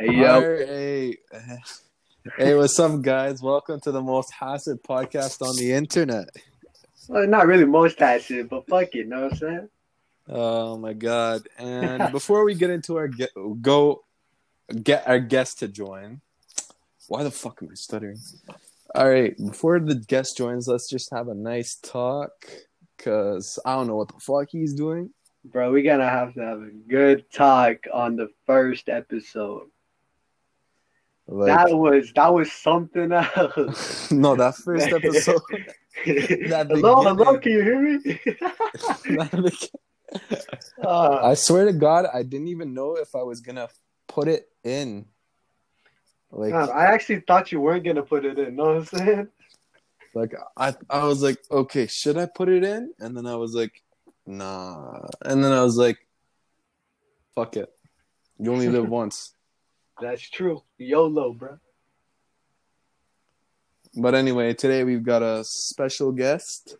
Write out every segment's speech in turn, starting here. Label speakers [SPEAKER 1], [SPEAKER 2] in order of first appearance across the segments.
[SPEAKER 1] Hey, yo.
[SPEAKER 2] Hey, hey, what's up, guys? Welcome to the most hasid podcast on the internet.
[SPEAKER 1] Well, not really most that but fuck it, know what I'm saying?
[SPEAKER 2] Oh my god! And before we get into our get, go get our guest to join, why the fuck am I stuttering? All right, before the guest joins, let's just have a nice talk, cause I don't know what the fuck he's doing.
[SPEAKER 1] Bro, we're gonna have to have a good talk on the first episode.
[SPEAKER 2] Like,
[SPEAKER 1] that was that was something else.
[SPEAKER 2] no, that first episode. That
[SPEAKER 1] hello, hello, can you hear me? Uh,
[SPEAKER 2] I swear to God, I didn't even know if I was gonna put it in. Like,
[SPEAKER 1] God, I actually thought you weren't gonna put it in, know what I'm saying?
[SPEAKER 2] like I, I was like, okay, should I put it in? And then I was like, nah. And then I was like, fuck it. You only live once.
[SPEAKER 1] That's true. YOLO, bro.
[SPEAKER 2] But anyway, today we've got a special guest.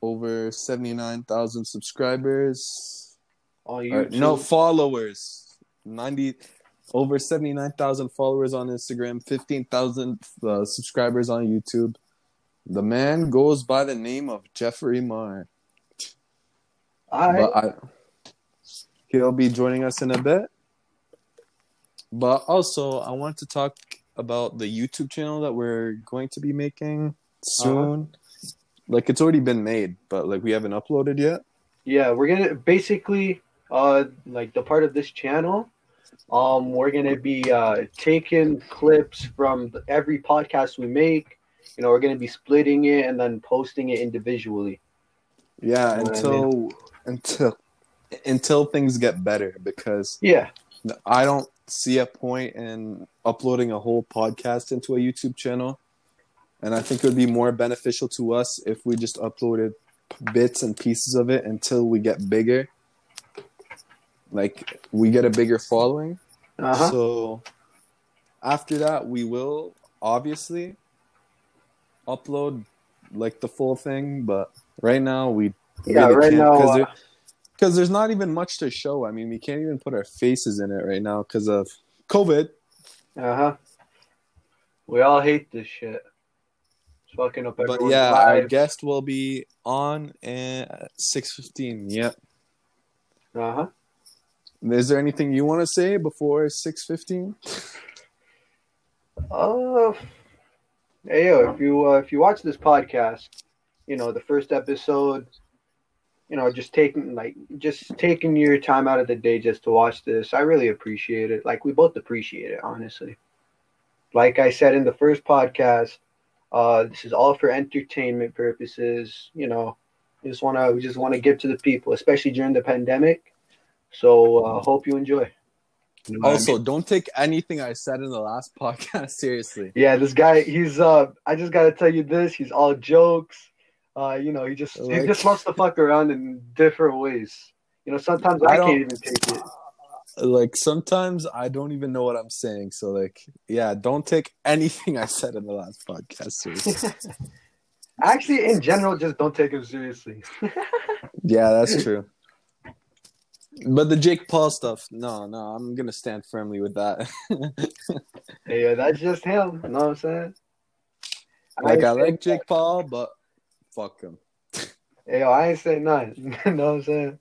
[SPEAKER 2] Over seventy nine thousand subscribers.
[SPEAKER 1] On
[SPEAKER 2] Or,
[SPEAKER 1] YouTube.
[SPEAKER 2] no followers. Ninety over seventy nine thousand followers on Instagram, fifteen thousand uh, subscribers on YouTube. The man goes by the name of Jeffrey Marr. But I, he'll be joining us in a bit. But also, I want to talk about the YouTube channel that we're going to be making soon. Like it's already been made, but like we haven't uploaded yet.
[SPEAKER 1] Yeah, we're gonna basically uh like the part of this channel. Um, we're gonna be uh taking clips from every podcast we make. You know, we're gonna be splitting it and then posting it individually.
[SPEAKER 2] Yeah,
[SPEAKER 1] You know what I
[SPEAKER 2] until until until things get better because
[SPEAKER 1] Yeah,
[SPEAKER 2] I don't see a point in uploading a whole podcast into a YouTube channel. And I think it would be more beneficial to us if we just uploaded bits and pieces of it until we get bigger. Like we get a bigger following.
[SPEAKER 1] uh-huh.
[SPEAKER 2] So after that, we will obviously upload like the full thing. But right now, we
[SPEAKER 1] Yeah, right now,
[SPEAKER 2] because
[SPEAKER 1] uh,
[SPEAKER 2] there, 'cause there's not even much to show. I mean, we can't even put our faces in it right now because of COVID.
[SPEAKER 1] uh-huh. We all hate this shit. It's fucking up
[SPEAKER 2] But yeah, our
[SPEAKER 1] lives.
[SPEAKER 2] guest will be on at six fifteen. Yep.
[SPEAKER 1] Uh-huh.
[SPEAKER 2] Is there anything you want to say before six fifteen?
[SPEAKER 1] Uh, hey yo, if you uh, if you watch this podcast, you know the first episode, you know just taking like just taking your time out of the day just to watch this, I really appreciate it. Like we both appreciate it, honestly. Like I said in the first podcast, uh, this is all for entertainment purposes. You know, we just wanna we just wanna give to the people, especially during the pandemic. So uh, hope you enjoy. You know what I
[SPEAKER 2] Also, don't take anything I said in the last podcast seriously.
[SPEAKER 1] Yeah, this guy, he's uh I just gotta tell you this, he's all jokes. Uh, you know, he just he just loves to fuck around in different ways. You know, sometimes I,
[SPEAKER 2] I
[SPEAKER 1] can't even take it.
[SPEAKER 2] like sometimes I don't even know what I'm saying. So like, yeah, don't take anything I said in the last podcast seriously.
[SPEAKER 1] Actually, in general, just don't take him seriously.
[SPEAKER 2] yeah, that's true. But the Jake Paul stuff, no, no, I'm gonna stand firmly with that.
[SPEAKER 1] yeah, that's just him. You know what I'm saying?
[SPEAKER 2] like I
[SPEAKER 1] ain't
[SPEAKER 2] like Jake Paul, but fuck him.
[SPEAKER 1] Hey, yo, I ain't say nothing. you know what I'm saying?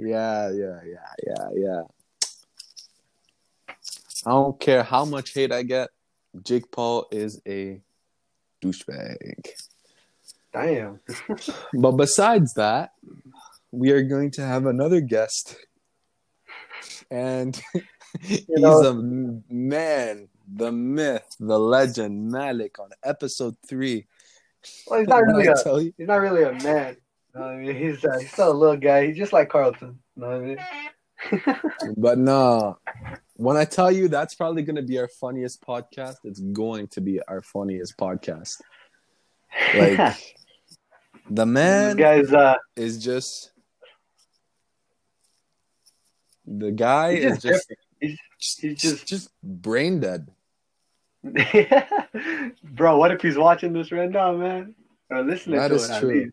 [SPEAKER 2] Yeah, yeah, yeah, yeah, yeah. I don't care how much hate I get. Jake Paul is a douchebag.
[SPEAKER 1] Damn.
[SPEAKER 2] But besides that, we are going to have another guest. And he's
[SPEAKER 1] know-
[SPEAKER 2] a man, the myth, the legend, Malik on episode three.
[SPEAKER 1] Well, he's not really a, he's not really a man. You know I mean? He's uh, he's still a little guy. He's just like Carlton. You know what I mean?
[SPEAKER 2] but no, when I tell you that's probably going to be our funniest podcast, it's going to be our funniest podcast. Like, the man
[SPEAKER 1] guy's uh
[SPEAKER 2] is just. The guy
[SPEAKER 1] He's
[SPEAKER 2] is
[SPEAKER 1] just
[SPEAKER 2] just,
[SPEAKER 1] He's- he's
[SPEAKER 2] just
[SPEAKER 1] just-
[SPEAKER 2] just brain dead.
[SPEAKER 1] Bro, what if he's watching this right now, man? Or listening
[SPEAKER 2] That
[SPEAKER 1] to
[SPEAKER 2] is
[SPEAKER 1] it
[SPEAKER 2] true.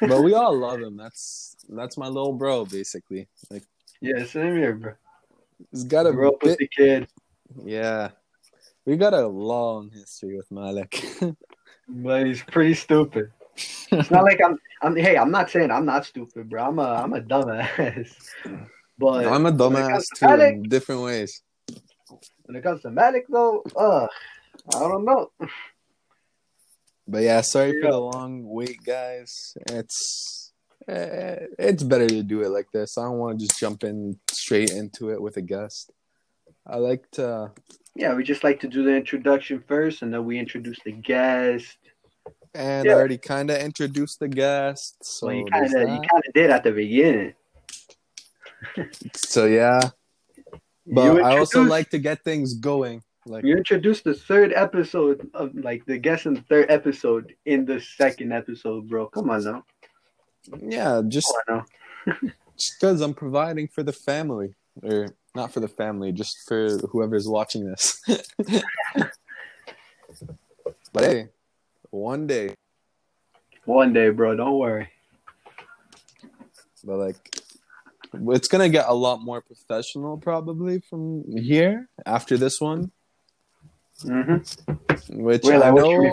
[SPEAKER 2] but we all love him. That's that's my little bro, basically. Like,
[SPEAKER 1] Yeah, same here, bro.
[SPEAKER 2] He's got a
[SPEAKER 1] with
[SPEAKER 2] bit,
[SPEAKER 1] the kid,
[SPEAKER 2] yeah. We got a long history with Malik.
[SPEAKER 1] but he's pretty stupid. It's not like I'm. I'm. Hey, I'm not saying I'm not stupid, bro. I'm a. I'm a dumbass. But
[SPEAKER 2] I'm a dumbass too
[SPEAKER 1] Malik,
[SPEAKER 2] in different ways.
[SPEAKER 1] When it comes to Malik, though, uh, I don't know.
[SPEAKER 2] But yeah, sorry for the long wait, guys. It's eh, it's better to do it like this. I don't want to just jump in straight into it with a guest. I like to
[SPEAKER 1] Yeah, we just like to do the introduction first, and then we introduce the guest.
[SPEAKER 2] and
[SPEAKER 1] Yeah.
[SPEAKER 2] I already kind of introduced the guest. So
[SPEAKER 1] well, you kind of, you kind of did at the beginning.
[SPEAKER 2] so yeah, but I also like to get things going. Like
[SPEAKER 1] You introduced the third episode of like the guest in the third episode in the second episode, bro. Come on now.
[SPEAKER 2] yeah, just
[SPEAKER 1] Come on now.
[SPEAKER 2] just because I'm providing for the family, or not for the family, just for whoever's watching this. but hey, one day,
[SPEAKER 1] One day, bro. Don't worry.
[SPEAKER 2] but like, it's gonna get a lot more professional probably from here after this one,
[SPEAKER 1] Mm-hmm.
[SPEAKER 2] which
[SPEAKER 1] Wait,
[SPEAKER 2] I
[SPEAKER 1] like,
[SPEAKER 2] know,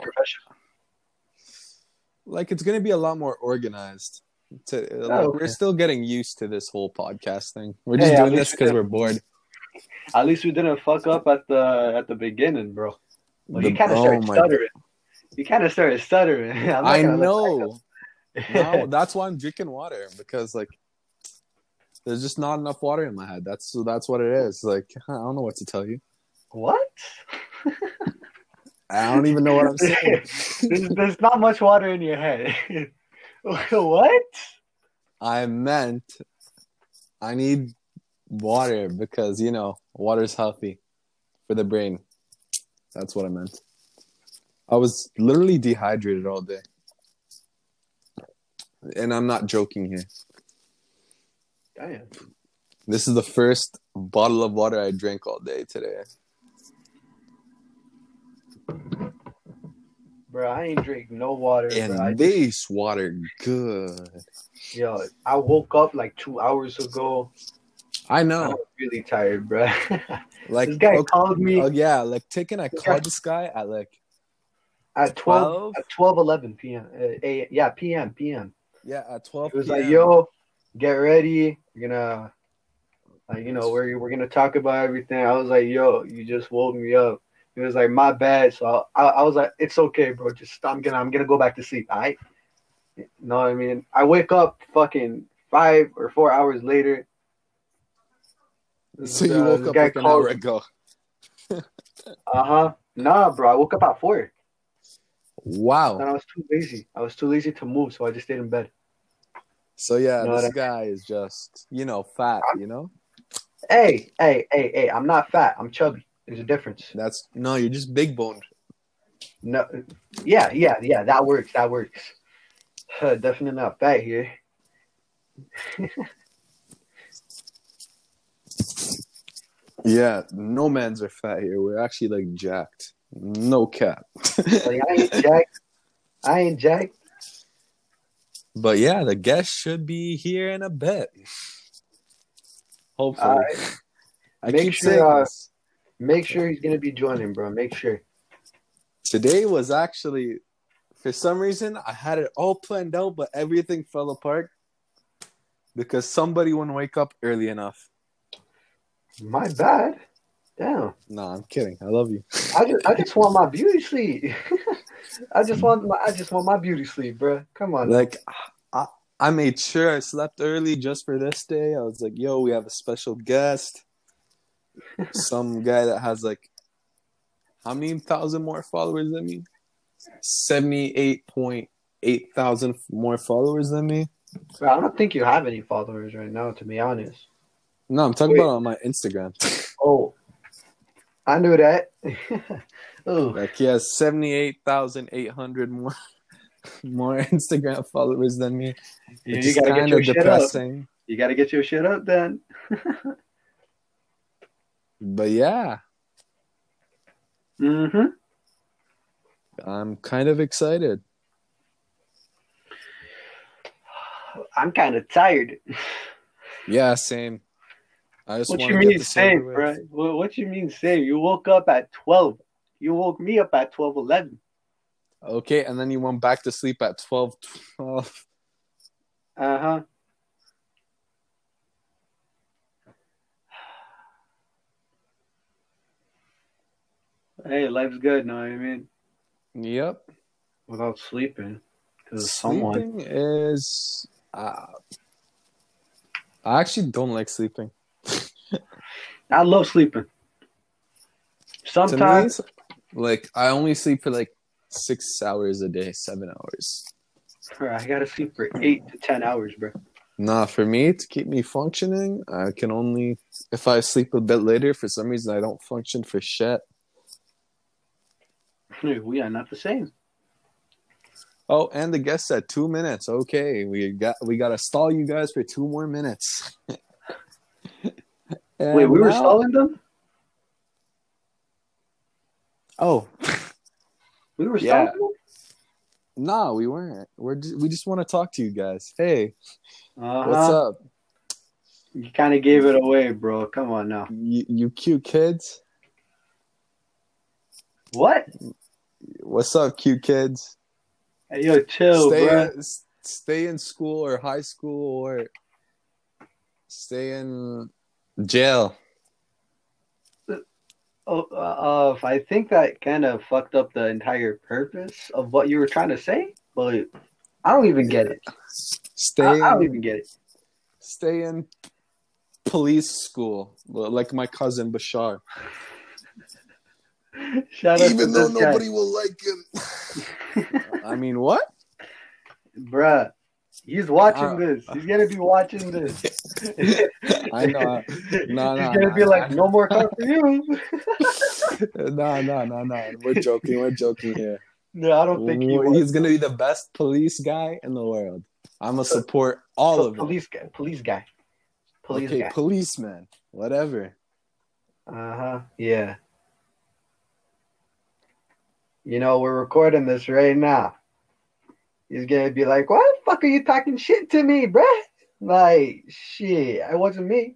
[SPEAKER 2] like, it's gonna be a lot more organized. To, like,
[SPEAKER 1] Oh, okay.
[SPEAKER 2] We're still getting used to this whole podcast thing. We're just
[SPEAKER 1] at
[SPEAKER 2] doing this because
[SPEAKER 1] did-
[SPEAKER 2] we're bored.
[SPEAKER 1] At least we didn't fuck up at the at the beginning, bro. Well, you kind of
[SPEAKER 2] oh
[SPEAKER 1] started stuttering. You kind of started stuttering.
[SPEAKER 2] I know. no, that's why I'm drinking water because like there's just not enough water in my head. That's so that's what it is. Like I don't know what to tell you.
[SPEAKER 1] what?
[SPEAKER 2] I don't even know what I'm saying.
[SPEAKER 1] there's, there's not much water in your head. what?
[SPEAKER 2] I meant I need water because you know water's healthy for the brain. That's what I meant. I was literally dehydrated all day. And I'm not joking here.
[SPEAKER 1] Damn.
[SPEAKER 2] This is the first bottle of water I drank all day today.
[SPEAKER 1] Bro, I ain't drink no water.
[SPEAKER 2] And
[SPEAKER 1] bro. I just-
[SPEAKER 2] this water good.
[SPEAKER 1] yo, I woke up like two hours ago.
[SPEAKER 2] I
[SPEAKER 1] I
[SPEAKER 2] know.
[SPEAKER 1] was really tired, bro.
[SPEAKER 2] Like
[SPEAKER 1] this guy
[SPEAKER 2] okay,
[SPEAKER 1] called me
[SPEAKER 2] oh, yeah, like taking I
[SPEAKER 1] This
[SPEAKER 2] called this guy at like
[SPEAKER 1] at 12,
[SPEAKER 2] 12?
[SPEAKER 1] at 12 11 p.m. Uh, a, yeah, p.m. p.m.
[SPEAKER 2] yeah at twelve.
[SPEAKER 1] It was
[SPEAKER 2] PM.
[SPEAKER 1] like, yo, get ready. We're gonna, like, you know, we're we're gonna talk about everything. I was like, yo, you just woke me up. He was like, my bad. So I, I was like, it's okay, bro. Just I'm gonna I'm gonna go back to sleep. All right. know what I mean? I wake up fucking five or four hours later.
[SPEAKER 2] So you
[SPEAKER 1] Uh,
[SPEAKER 2] woke up like an hour ago.
[SPEAKER 1] Uh huh. Nah, bro. I woke up at four.
[SPEAKER 2] Wow.
[SPEAKER 1] And I was too lazy. I was too lazy to move, so I just stayed in bed.
[SPEAKER 2] So yeah,
[SPEAKER 1] You know
[SPEAKER 2] this guy is just you know fat. You know
[SPEAKER 1] Hey, hey, hey, hey! I'm not fat. I'm chubby. There's a difference.
[SPEAKER 2] that's no, you're just big boned.
[SPEAKER 1] No, yeah, yeah, yeah. That works. That works. Huh, definitely not fat here.
[SPEAKER 2] Yeah, no man's are fat here. We're actually like jacked. No cap.
[SPEAKER 1] Like, I ain't jacked. I ain't jacked.
[SPEAKER 2] But yeah, the guest should be here in a bit. Hopefully. I
[SPEAKER 1] Make sure, uh. Make sure he's gonna be joining, bro. Make sure.
[SPEAKER 2] Today was actually, for some reason, I had it all planned out, but everything fell apart because somebody wouldn't wake up early enough.
[SPEAKER 1] My bad. Damn.
[SPEAKER 2] No, I'm kidding. I love you.
[SPEAKER 1] I just, I just want my beauty sleep. I just want my, I just want my beauty sleep, bro. Come on.
[SPEAKER 2] Like, I, I made sure I slept early just for this day. I was like, yo, we have a special guest. Some guy that has like, how many thousand more followers than me? 78.8 thousand more followers than me.
[SPEAKER 1] Bro, I don't think you have any followers right now, to be honest.
[SPEAKER 2] No, I'm talking
[SPEAKER 1] Wait.
[SPEAKER 2] about on my Instagram.
[SPEAKER 1] Oh, I knew that. oh,
[SPEAKER 2] Like he has seventy eight thousand eight hundred more more Instagram followers than me.
[SPEAKER 1] you,
[SPEAKER 2] Which
[SPEAKER 1] you gotta get
[SPEAKER 2] kind
[SPEAKER 1] your
[SPEAKER 2] of
[SPEAKER 1] shit up.
[SPEAKER 2] depressing.
[SPEAKER 1] You gotta get your shit up, then.
[SPEAKER 2] But yeah,
[SPEAKER 1] Mm-hmm.
[SPEAKER 2] I'm kind of excited.
[SPEAKER 1] I'm kind of tired.
[SPEAKER 2] Yeah, same. I just
[SPEAKER 1] What you
[SPEAKER 2] get
[SPEAKER 1] mean same,
[SPEAKER 2] over
[SPEAKER 1] bro?
[SPEAKER 2] with.
[SPEAKER 1] What, what you mean same? You woke up at twelve. You woke me up at twelve eleven.
[SPEAKER 2] Okay, and then you went back to sleep at 12, 12.
[SPEAKER 1] Uh huh. Hey, life's good. Know what I mean?
[SPEAKER 2] Yep.
[SPEAKER 1] Without sleeping, because someone.
[SPEAKER 2] Is. Uh, I actually don't like sleeping.
[SPEAKER 1] I love sleeping. Sometimes,
[SPEAKER 2] me, like I only sleep for like six hours a day, seven hours.
[SPEAKER 1] bro, I gotta sleep for eight to ten hours, bro.
[SPEAKER 2] Nah, for me to keep me functioning, I can only if I sleep a bit later. For some reason, I don't function for shit.
[SPEAKER 1] We are not the same.
[SPEAKER 2] Oh, and the guest said two minutes. Okay, we got we got to stall you guys for two more minutes.
[SPEAKER 1] Wait, we were
[SPEAKER 2] now-
[SPEAKER 1] stalling them.
[SPEAKER 2] Oh,
[SPEAKER 1] We were
[SPEAKER 2] Yeah.
[SPEAKER 1] them.
[SPEAKER 2] no, we weren't. We're just, we just want to talk to you guys. Hey,
[SPEAKER 1] Uh-huh.
[SPEAKER 2] what's up?
[SPEAKER 1] You kind of gave it away, bro. Come on now.
[SPEAKER 2] You, you cute kids.
[SPEAKER 1] What?
[SPEAKER 2] What's up, cute kids?
[SPEAKER 1] Hey, yo, chill,
[SPEAKER 2] stay
[SPEAKER 1] bro.
[SPEAKER 2] in, stay in school or high school or stay in jail.
[SPEAKER 1] Oh, uh, uh, I think that kind of fucked up the entire purpose of what you were trying to say, but I don't even get it.
[SPEAKER 2] Stay
[SPEAKER 1] I, I don't even get it.
[SPEAKER 2] stay in police school, like my cousin Bashar.
[SPEAKER 1] Shout out to
[SPEAKER 2] Even though
[SPEAKER 1] this guy.
[SPEAKER 2] nobody will like him. I mean, what?
[SPEAKER 1] Bruh, he's watching
[SPEAKER 2] Uh,
[SPEAKER 1] this. He's gonna be watching this.
[SPEAKER 2] I know. No,
[SPEAKER 1] He's
[SPEAKER 2] no,
[SPEAKER 1] gonna
[SPEAKER 2] no,
[SPEAKER 1] be
[SPEAKER 2] no.
[SPEAKER 1] like, no more car for you.
[SPEAKER 2] no, no, no, no. We're joking. We're joking here.
[SPEAKER 1] no, I don't think he
[SPEAKER 2] He's gonna be the best police guy in the world. I'm gonna support all of it.
[SPEAKER 1] police guy. Police guy. Police
[SPEAKER 2] okay,
[SPEAKER 1] guy.
[SPEAKER 2] policeman, whatever.
[SPEAKER 1] Uh huh. Yeah. You know, we're recording this right now. He's gonna be like, "Why the fuck are you talking shit to me, bruh?" Like, shit, it wasn't me.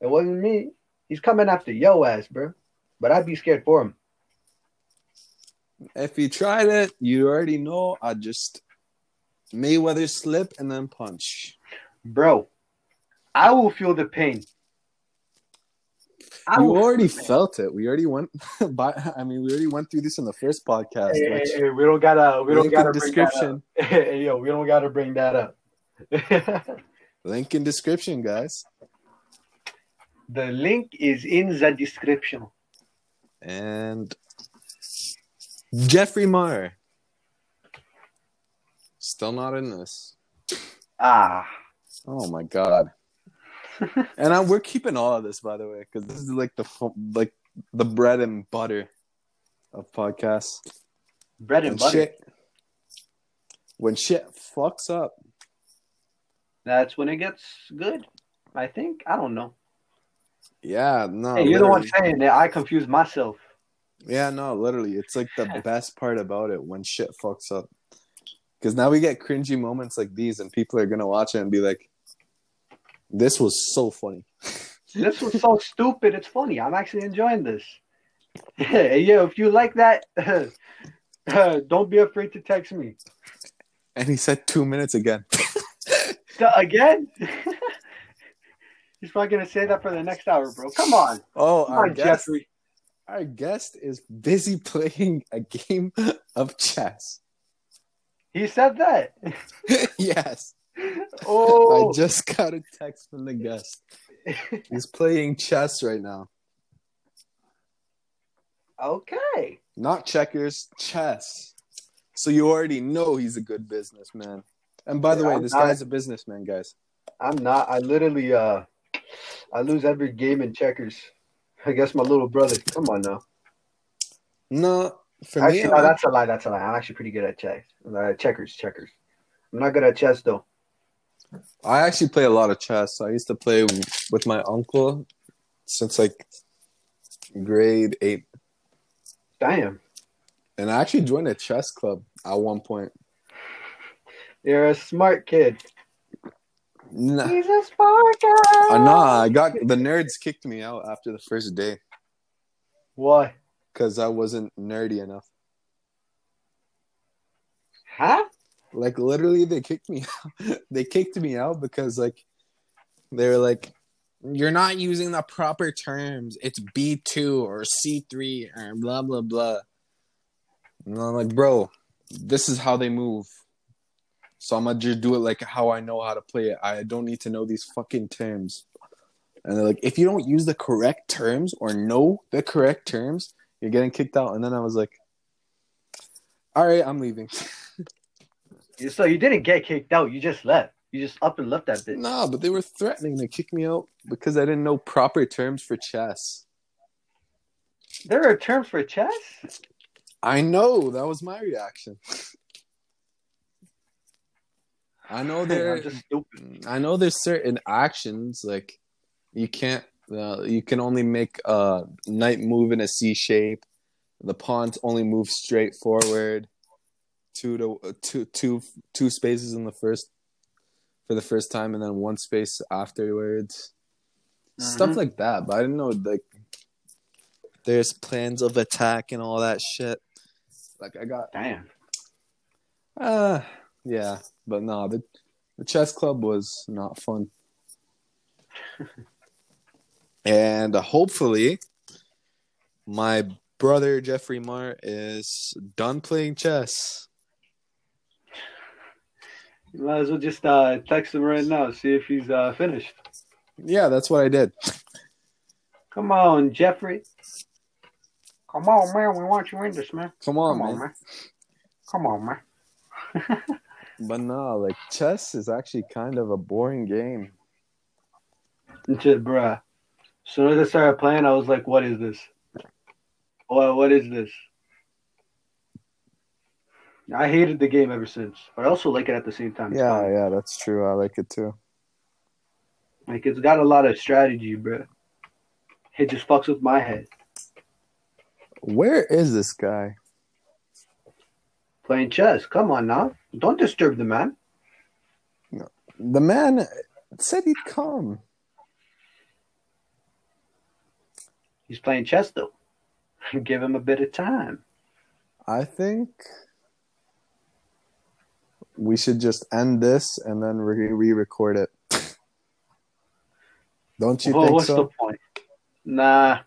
[SPEAKER 1] It wasn't me. He's coming after yo ass, bro. But I'd be scared for him.
[SPEAKER 2] If you tried it, you already know. I just Mayweather slip and then punch.
[SPEAKER 1] Bro, I will feel the pain. I
[SPEAKER 2] You already felt it. We already went by. I mean, we already went through this in the first podcast.
[SPEAKER 1] Hey, hey, hey, we don't gotta. We don't gotta bring that up.
[SPEAKER 2] description.
[SPEAKER 1] Yo, we don't gotta bring that up.
[SPEAKER 2] Link in description, guys.
[SPEAKER 1] the link is in the description.
[SPEAKER 2] And Jeffrey Meyer. Still not in this.
[SPEAKER 1] Ah,
[SPEAKER 2] Oh my god. And I, we're keeping all of this, by the way, because this is like the like the bread and butter of podcasts.
[SPEAKER 1] bread and
[SPEAKER 2] When
[SPEAKER 1] butter.
[SPEAKER 2] shit, when shit fucks up,
[SPEAKER 1] That's when it gets good. I think. I don't know.
[SPEAKER 2] yeah, no.
[SPEAKER 1] hey, you're the one saying that. I confuse myself.
[SPEAKER 2] Yeah, no, literally, it's like the best part about it when shit fucks up. Because now we get cringy moments like these, and people are gonna watch it and be like, "This was so funny."
[SPEAKER 1] This was so stupid. It's funny. I'm actually enjoying this. Yo, if you like that, don't be afraid to text me.
[SPEAKER 2] And he said two minutes again.
[SPEAKER 1] Again? He's probably gonna say that for the next hour, bro. Come on,
[SPEAKER 2] Oh,
[SPEAKER 1] come
[SPEAKER 2] our
[SPEAKER 1] on,
[SPEAKER 2] guest,
[SPEAKER 1] Jeffrey.
[SPEAKER 2] our guest is busy playing a game of chess.
[SPEAKER 1] He said that.
[SPEAKER 2] yes,
[SPEAKER 1] Oh,
[SPEAKER 2] I just got a text from the guest. He's playing chess right now.
[SPEAKER 1] okay.
[SPEAKER 2] Not checkers, chess. So you already know he's a good businessman. And by the
[SPEAKER 1] Yeah,
[SPEAKER 2] way,
[SPEAKER 1] I'm
[SPEAKER 2] this
[SPEAKER 1] not-
[SPEAKER 2] guy's a businessman, guys.
[SPEAKER 1] I'm not. I literally, uh, I lose every game in checkers. I guess my little brother. Come on now.
[SPEAKER 2] No, for
[SPEAKER 1] Actually,
[SPEAKER 2] me,
[SPEAKER 1] no,
[SPEAKER 2] I'm-
[SPEAKER 1] that's a lie. That's a lie. I'm actually pretty good at chess. Uh, checkers, checkers. I'm not good at chess though.
[SPEAKER 2] I actually play a lot of chess. I used to play with my uncle since like grade eight,
[SPEAKER 1] Damn,
[SPEAKER 2] and I actually joined a chess club at one point.
[SPEAKER 1] you're a smart kid.
[SPEAKER 2] Nah,
[SPEAKER 1] He's a Spartan.
[SPEAKER 2] uh, nah, I got the nerds kicked me out after the first day
[SPEAKER 1] Why?
[SPEAKER 2] because I wasn't nerdy enough.
[SPEAKER 1] Huh?
[SPEAKER 2] Like literally, they kicked me. out. they kicked me out because like they were like, "You're not using the proper terms. It's B two or C three or blah blah blah." And I'm like, "Bro, this is how they move." So I'm gonna just do it like how I know how to play it. I don't need to know these fucking terms. And they're like, if you don't use the correct terms or know the correct terms, you're getting kicked out. And then I was like, all right, I'm leaving.
[SPEAKER 1] So you didn't get kicked out. You just left. You just up and left that bitch.
[SPEAKER 2] Nah, but they were threatening to kick me out because I didn't know proper terms for chess.
[SPEAKER 1] There are terms for chess.
[SPEAKER 2] I know that was my reaction. I know there.
[SPEAKER 1] I'm just stupid.
[SPEAKER 2] I know there's certain actions like you can't. Uh, you can only make a knight move in a C shape. The pawns only move straight forward. Two to uh, two two two spaces in the first for the first time, and then one space afterwards. Stuff
[SPEAKER 1] Mhm.
[SPEAKER 2] like that, but I didn't know like there's plans of attack and all that shit. Like I got
[SPEAKER 1] Damn.
[SPEAKER 2] uh yeah, but no, the the chess club was not fun. and uh, hopefully my brother Jeffrey Marr is done playing chess.
[SPEAKER 1] You might as well just uh, text him right now. See if he's uh, finished.
[SPEAKER 2] Yeah, that's what I did.
[SPEAKER 1] Come on, Jeffrey. Come on, man. We want you in this, man.
[SPEAKER 2] Come on,
[SPEAKER 1] Come on,
[SPEAKER 2] man.
[SPEAKER 1] man. Come on, man.
[SPEAKER 2] But no, like chess is actually kind of a boring game.
[SPEAKER 1] Just, bruh. As soon as I started playing, I was like, what is this? What, what is this? I hated the game ever since, but I also like it at the same time.
[SPEAKER 2] Yeah,
[SPEAKER 1] fun.
[SPEAKER 2] yeah, that's true. I like it too.
[SPEAKER 1] Like, it's got a lot of strategy, bruh. It just fucks with my head.
[SPEAKER 2] Where is this guy?
[SPEAKER 1] Playing chess. Come on now. Don't disturb the man.
[SPEAKER 2] The man said he'd come.
[SPEAKER 1] He's playing chess, though. Give him a bit of time.
[SPEAKER 2] I think we should just end this and then re- re-record it. Don't you
[SPEAKER 1] well,
[SPEAKER 2] think
[SPEAKER 1] what's
[SPEAKER 2] so?
[SPEAKER 1] the point? Nah.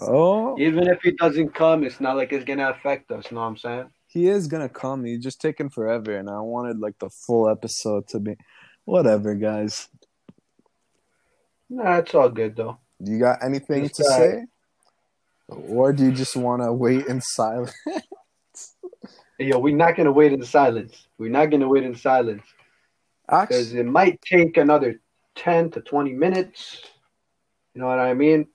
[SPEAKER 2] Oh,
[SPEAKER 1] Even if he doesn't come, it's not like it's gonna affect us. You Know what I'm saying?
[SPEAKER 2] he is gonna come. He's just taking forever, and I wanted like the full episode to be. Whatever, guys.
[SPEAKER 1] Nah, it's all good though.
[SPEAKER 2] Do you got anything to say, or do you just want to wait in silence?
[SPEAKER 1] Yo, we're not gonna wait in silence. We're not gonna wait in silence because it might take another ten to twenty minutes. You know what I mean?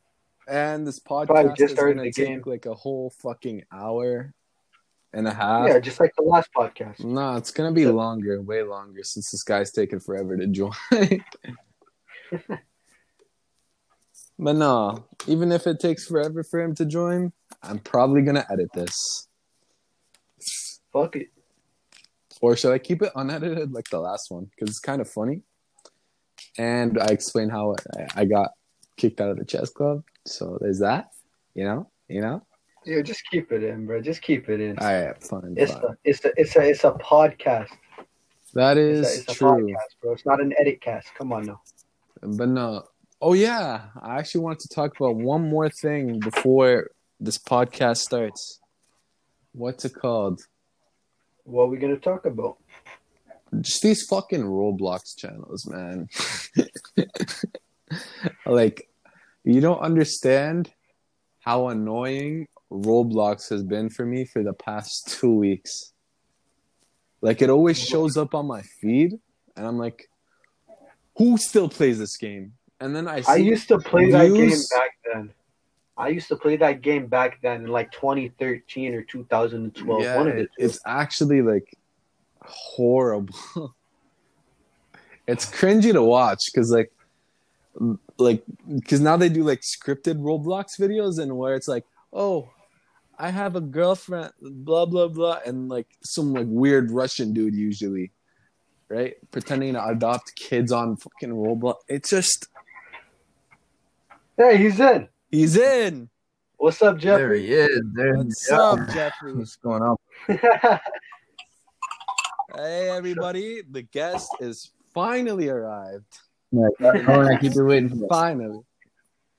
[SPEAKER 2] and this
[SPEAKER 1] Probably
[SPEAKER 2] podcast
[SPEAKER 1] just
[SPEAKER 2] is gonna take
[SPEAKER 1] game.
[SPEAKER 2] like a whole fucking hour and a half.
[SPEAKER 1] yeah, just like the last podcast.
[SPEAKER 2] No, it's gonna be
[SPEAKER 1] So-
[SPEAKER 2] longer, way longer, since this guy's taking forever to join. but no, even if it takes forever for him to join, I'm probably gonna edit this.
[SPEAKER 1] Fuck it.
[SPEAKER 2] Or should I keep it unedited like the last one? Because it's kind of funny. And I explain how I- I got kicked out of the chess club. So there's that. You know, you know.
[SPEAKER 1] Yeah, just keep it in, bro. Just keep it in.
[SPEAKER 2] All right, fine.
[SPEAKER 1] It's
[SPEAKER 2] fine.
[SPEAKER 1] a, it's a, it's a, it's a podcast.
[SPEAKER 2] That is It's
[SPEAKER 1] a, it's a
[SPEAKER 2] true.
[SPEAKER 1] podcast, bro. It's not an edit cast. Come on now.
[SPEAKER 2] But no. Oh yeah, I actually wanted to talk about one more thing before this podcast starts. What's it called?
[SPEAKER 1] What are we gonna talk about?
[SPEAKER 2] Just these fucking Roblox channels, man. like, you don't understand how annoying Roblox has been for me for the past two weeks. Like, it always shows up on my feed, and I'm like, who still plays this game? And then I see
[SPEAKER 1] I used to play that game back then. I used to play that game back then in like 2013 or 2012.
[SPEAKER 2] yeah,
[SPEAKER 1] one of the two.
[SPEAKER 2] it's actually like horrible. it's cringy to watch because like, like because now they do like scripted Roblox videos and where it's like, oh, I have a girlfriend, blah blah blah, and like some like weird Russian dude usually, right? Pretending to adopt kids on fucking Roblox. It's just
[SPEAKER 1] Hey, he's in.
[SPEAKER 2] He's in.
[SPEAKER 1] What's up, Jeffrey?
[SPEAKER 3] There
[SPEAKER 1] Jeffrey?
[SPEAKER 3] he is. There
[SPEAKER 2] What's
[SPEAKER 3] yeah.
[SPEAKER 2] up, Jeffrey?
[SPEAKER 3] What's going on?
[SPEAKER 2] Hey, everybody! The guest is finally arrived.
[SPEAKER 3] Yeah, I keep you waiting for that.
[SPEAKER 2] Finally.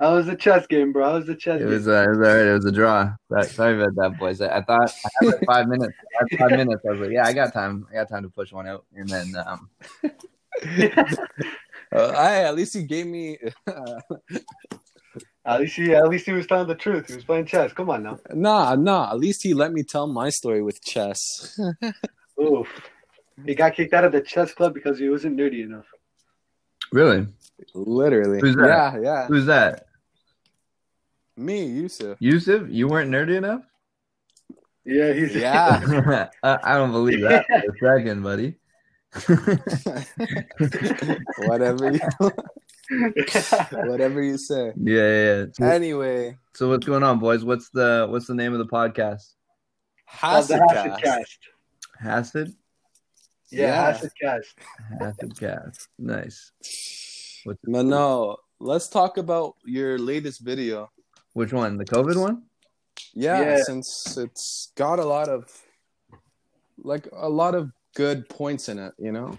[SPEAKER 1] How was the chess game, bro? How was the chess
[SPEAKER 3] It
[SPEAKER 1] game?
[SPEAKER 3] was, uh, it was all right. It was a draw. Sorry- Sorry about that, boys. I, I thought I had like five minutes. I had five minutes. I was like, yeah, I got time. I got time to push one out. And then, um,
[SPEAKER 2] Uh, hey, at least you gave me.
[SPEAKER 1] at least he, at least he was telling the truth. He was playing chess. Come on now.
[SPEAKER 2] nah, nah. At least he let me tell my story with chess.
[SPEAKER 1] Oof. He got kicked out of the chess club because he wasn't nerdy enough.
[SPEAKER 3] really,
[SPEAKER 2] Literally.
[SPEAKER 3] Who's that?
[SPEAKER 2] Yeah, yeah.
[SPEAKER 3] who's that?
[SPEAKER 2] Me, Yusuf.
[SPEAKER 3] Yusuf? You weren't nerdy enough?
[SPEAKER 1] Yeah, he's
[SPEAKER 2] Yeah.
[SPEAKER 3] I, I don't believe that for a second, buddy.
[SPEAKER 2] whatever you whatever you say.
[SPEAKER 3] yeah, yeah. yeah.
[SPEAKER 2] Anyway,
[SPEAKER 3] so what's going on, boys? What's the what's the name of the podcast?
[SPEAKER 1] Called the
[SPEAKER 2] Hasidcast.
[SPEAKER 1] Hasid Yeah,
[SPEAKER 2] Yeah.
[SPEAKER 1] Hasid Cast.
[SPEAKER 3] Nice. What's,
[SPEAKER 2] But no, let's talk about your latest video.
[SPEAKER 3] which one? The COVID one?
[SPEAKER 2] Yeah,
[SPEAKER 1] Yeah.
[SPEAKER 2] since it's got a lot of like a lot of good points in it, you know?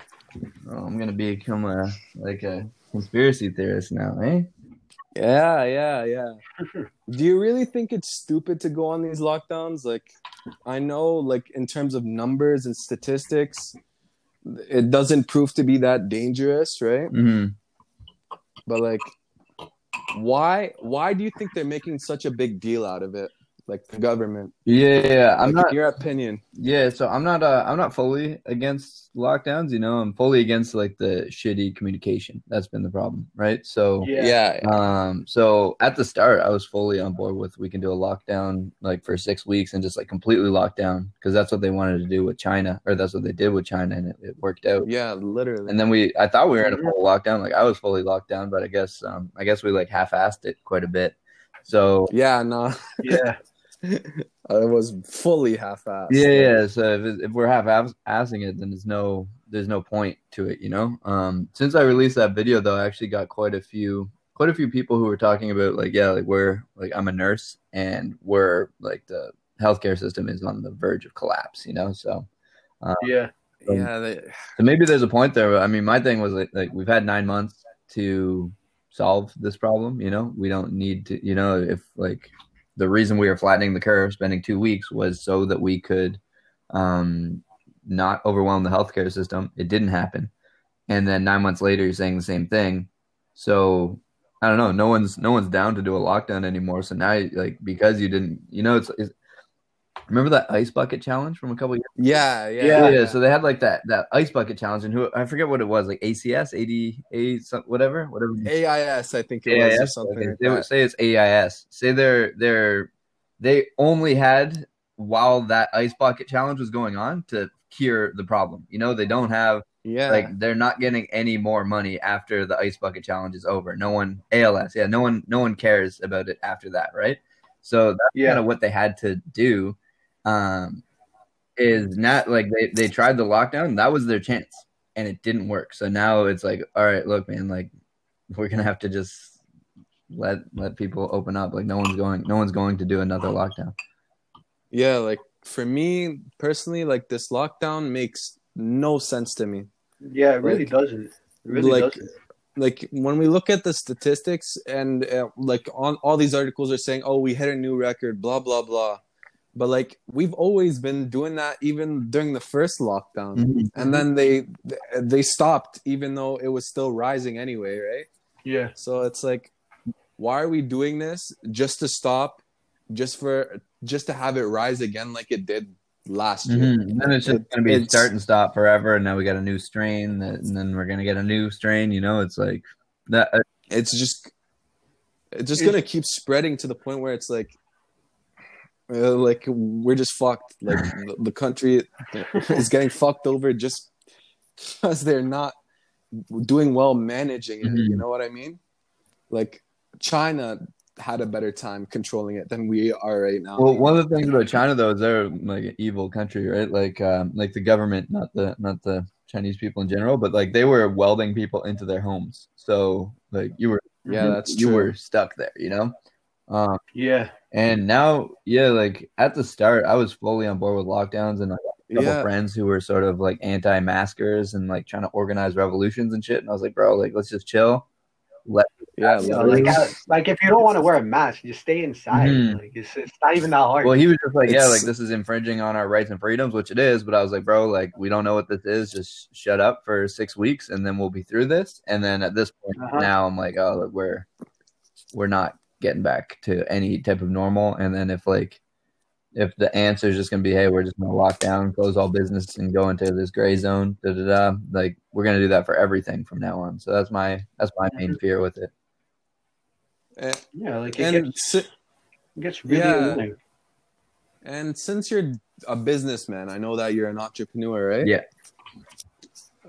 [SPEAKER 3] Oh, I'm gonna become a like a conspiracy theorist now, eh?
[SPEAKER 2] Yeah, yeah, yeah. Do you really think it's stupid to go on these lockdowns? Like, I know, like, in terms of numbers and statistics, it doesn't prove to be that dangerous, right?
[SPEAKER 3] Mm-hmm.
[SPEAKER 2] But, like, why why do you think they're making such a big deal out of it? Like the government.
[SPEAKER 3] Yeah, yeah, yeah. I'm
[SPEAKER 2] Like,
[SPEAKER 3] not.
[SPEAKER 2] your opinion.
[SPEAKER 3] Yeah, so I'm not. Uh, I'm not fully against lockdowns. You know, I'm fully against like the shitty communication. That's been the problem, right? So,
[SPEAKER 1] Yeah.
[SPEAKER 2] Yeah.
[SPEAKER 3] um, so at the start, I was fully on board with we can do a lockdown like for six weeks and just like completely lock down because that's what they wanted to do with China, or that's what they did with China, and it, it worked out.
[SPEAKER 2] Yeah, literally.
[SPEAKER 3] And then we, I thought we were in a full lockdown. Like I was fully locked down, but I guess, um, I guess we like half-assed it quite a bit. So
[SPEAKER 2] yeah, no.
[SPEAKER 1] Yeah.
[SPEAKER 2] it was fully half-assed.
[SPEAKER 3] yeah, yeah. So if, it- if we're half-assing it, then there's no, there's no point to it, you know. Um, since I released that video, though, I actually got quite a few, quite a few people who were talking about like, yeah, like we're like I'm a nurse and we're like the healthcare system is on the verge of collapse, you know. So,
[SPEAKER 1] Yeah.
[SPEAKER 2] Yeah, they,
[SPEAKER 3] so maybe there's a point there. I mean, my thing was like, like we've had nine months to solve this problem. You know, we don't need to. You know, if like the reason we were flattening the curve, spending two weeks, was so that we could um, not overwhelm the healthcare system. It didn't happen, and then nine months later, you're saying the same thing. So I don't know. No one's no one's down to do a lockdown anymore. So now, like, because you didn't, you know, it's. it's Remember that ice bucket challenge from a couple years?
[SPEAKER 2] yeah, yeah,
[SPEAKER 1] Yeah.
[SPEAKER 3] yeah, So they had like that that ice bucket challenge, and who I forget what it was, like ACS, AD, A, some- whatever, whatever.
[SPEAKER 2] AIS, I think it was, or
[SPEAKER 3] AIS,
[SPEAKER 2] something
[SPEAKER 3] okay.
[SPEAKER 2] like
[SPEAKER 3] They would say it's AIS. Say they're they're they only had while that ice bucket challenge was going on to cure the problem. You know, they don't have
[SPEAKER 2] Yeah,
[SPEAKER 3] like they're not getting any more money after the ice bucket challenge is over. No one ALS, yeah, no one no one cares about it after that, right? So that's
[SPEAKER 1] Yeah.
[SPEAKER 3] kind of what they had to do. Um, is not like they they tried the lockdown. That was their chance, and it didn't work. So now it's like, all right, look, man, like we're gonna have to just let let people open up. Like no one's going, no one's going to do another lockdown.
[SPEAKER 2] yeah. Like for me personally, like this lockdown makes no sense to me.
[SPEAKER 1] Yeah, it really
[SPEAKER 2] Like-
[SPEAKER 1] doesn't. It really
[SPEAKER 2] like,
[SPEAKER 1] doesn't.
[SPEAKER 2] like when we look at the statistics and uh, like on all these articles are saying, "Oh, we hit a new record," blah blah blah. But like we've always been doing that even during the first lockdown,
[SPEAKER 3] Mm-hmm.
[SPEAKER 2] and then they they stopped even though it was still rising anyway, right?
[SPEAKER 1] Yeah.
[SPEAKER 2] So it's like, why are we doing this just to stop, just for just to have it rise again like it did last year?
[SPEAKER 3] Mhm. And then it's just
[SPEAKER 2] It-
[SPEAKER 3] gonna be
[SPEAKER 2] it's-
[SPEAKER 3] start and stop forever. And now we got a new strain, that, and then we're gonna get a new strain. You know, it's like that. uh,
[SPEAKER 2] It's just it's just
[SPEAKER 1] It's-
[SPEAKER 2] gonna keep spreading to the point where it's like. Uh, like we're just fucked. Like the, the country is getting fucked over just because they're not doing well managing it. You
[SPEAKER 3] Mhm.
[SPEAKER 2] know what I mean? Like China had a better time controlling it than we are right now.
[SPEAKER 3] Well, one of the things about China though is they're like an evil country, right? Like, um, like the government, not the not the Chinese people in general, but like they were welding people into their homes. So like you were
[SPEAKER 2] Yeah, that's
[SPEAKER 3] you
[SPEAKER 2] true.
[SPEAKER 3] were stuck there, you know. Um,
[SPEAKER 1] Yeah.
[SPEAKER 3] and now, yeah, like at the start, I was fully on board with lockdowns, and I got a couple
[SPEAKER 2] Yeah.
[SPEAKER 3] friends who were sort of like anti-maskers and like trying to organize revolutions and shit. And I was like, bro, like let's just chill. Let
[SPEAKER 2] Yeah,
[SPEAKER 1] You know,
[SPEAKER 2] literally.
[SPEAKER 1] like, uh, like if you don't want to wear a mask, just stay inside.
[SPEAKER 3] Mhm.
[SPEAKER 1] Like it's, it's not even that hard.
[SPEAKER 3] well, he was just like, yeah, like this is infringing on our rights and freedoms, which it is. But I was like, bro, like we don't know what this is. Just shut up for six weeks, and then we'll be through this. And then at this point,
[SPEAKER 1] Uh-huh.
[SPEAKER 3] now I'm like, oh, look, we're we're not getting back to any type of normal. And then if like if the answer is just gonna be, hey, we're just gonna lock down, close all business, and go into this gray zone, da da da, like we're gonna do that for everything from now on. So that's my that's my main fear with it.
[SPEAKER 2] And,
[SPEAKER 1] yeah, like it
[SPEAKER 2] and
[SPEAKER 1] gets,
[SPEAKER 2] si-
[SPEAKER 1] it gets really
[SPEAKER 2] Yeah.
[SPEAKER 1] annoying.
[SPEAKER 2] and since you're a businessman, I know that you're an entrepreneur, right?
[SPEAKER 3] Yeah.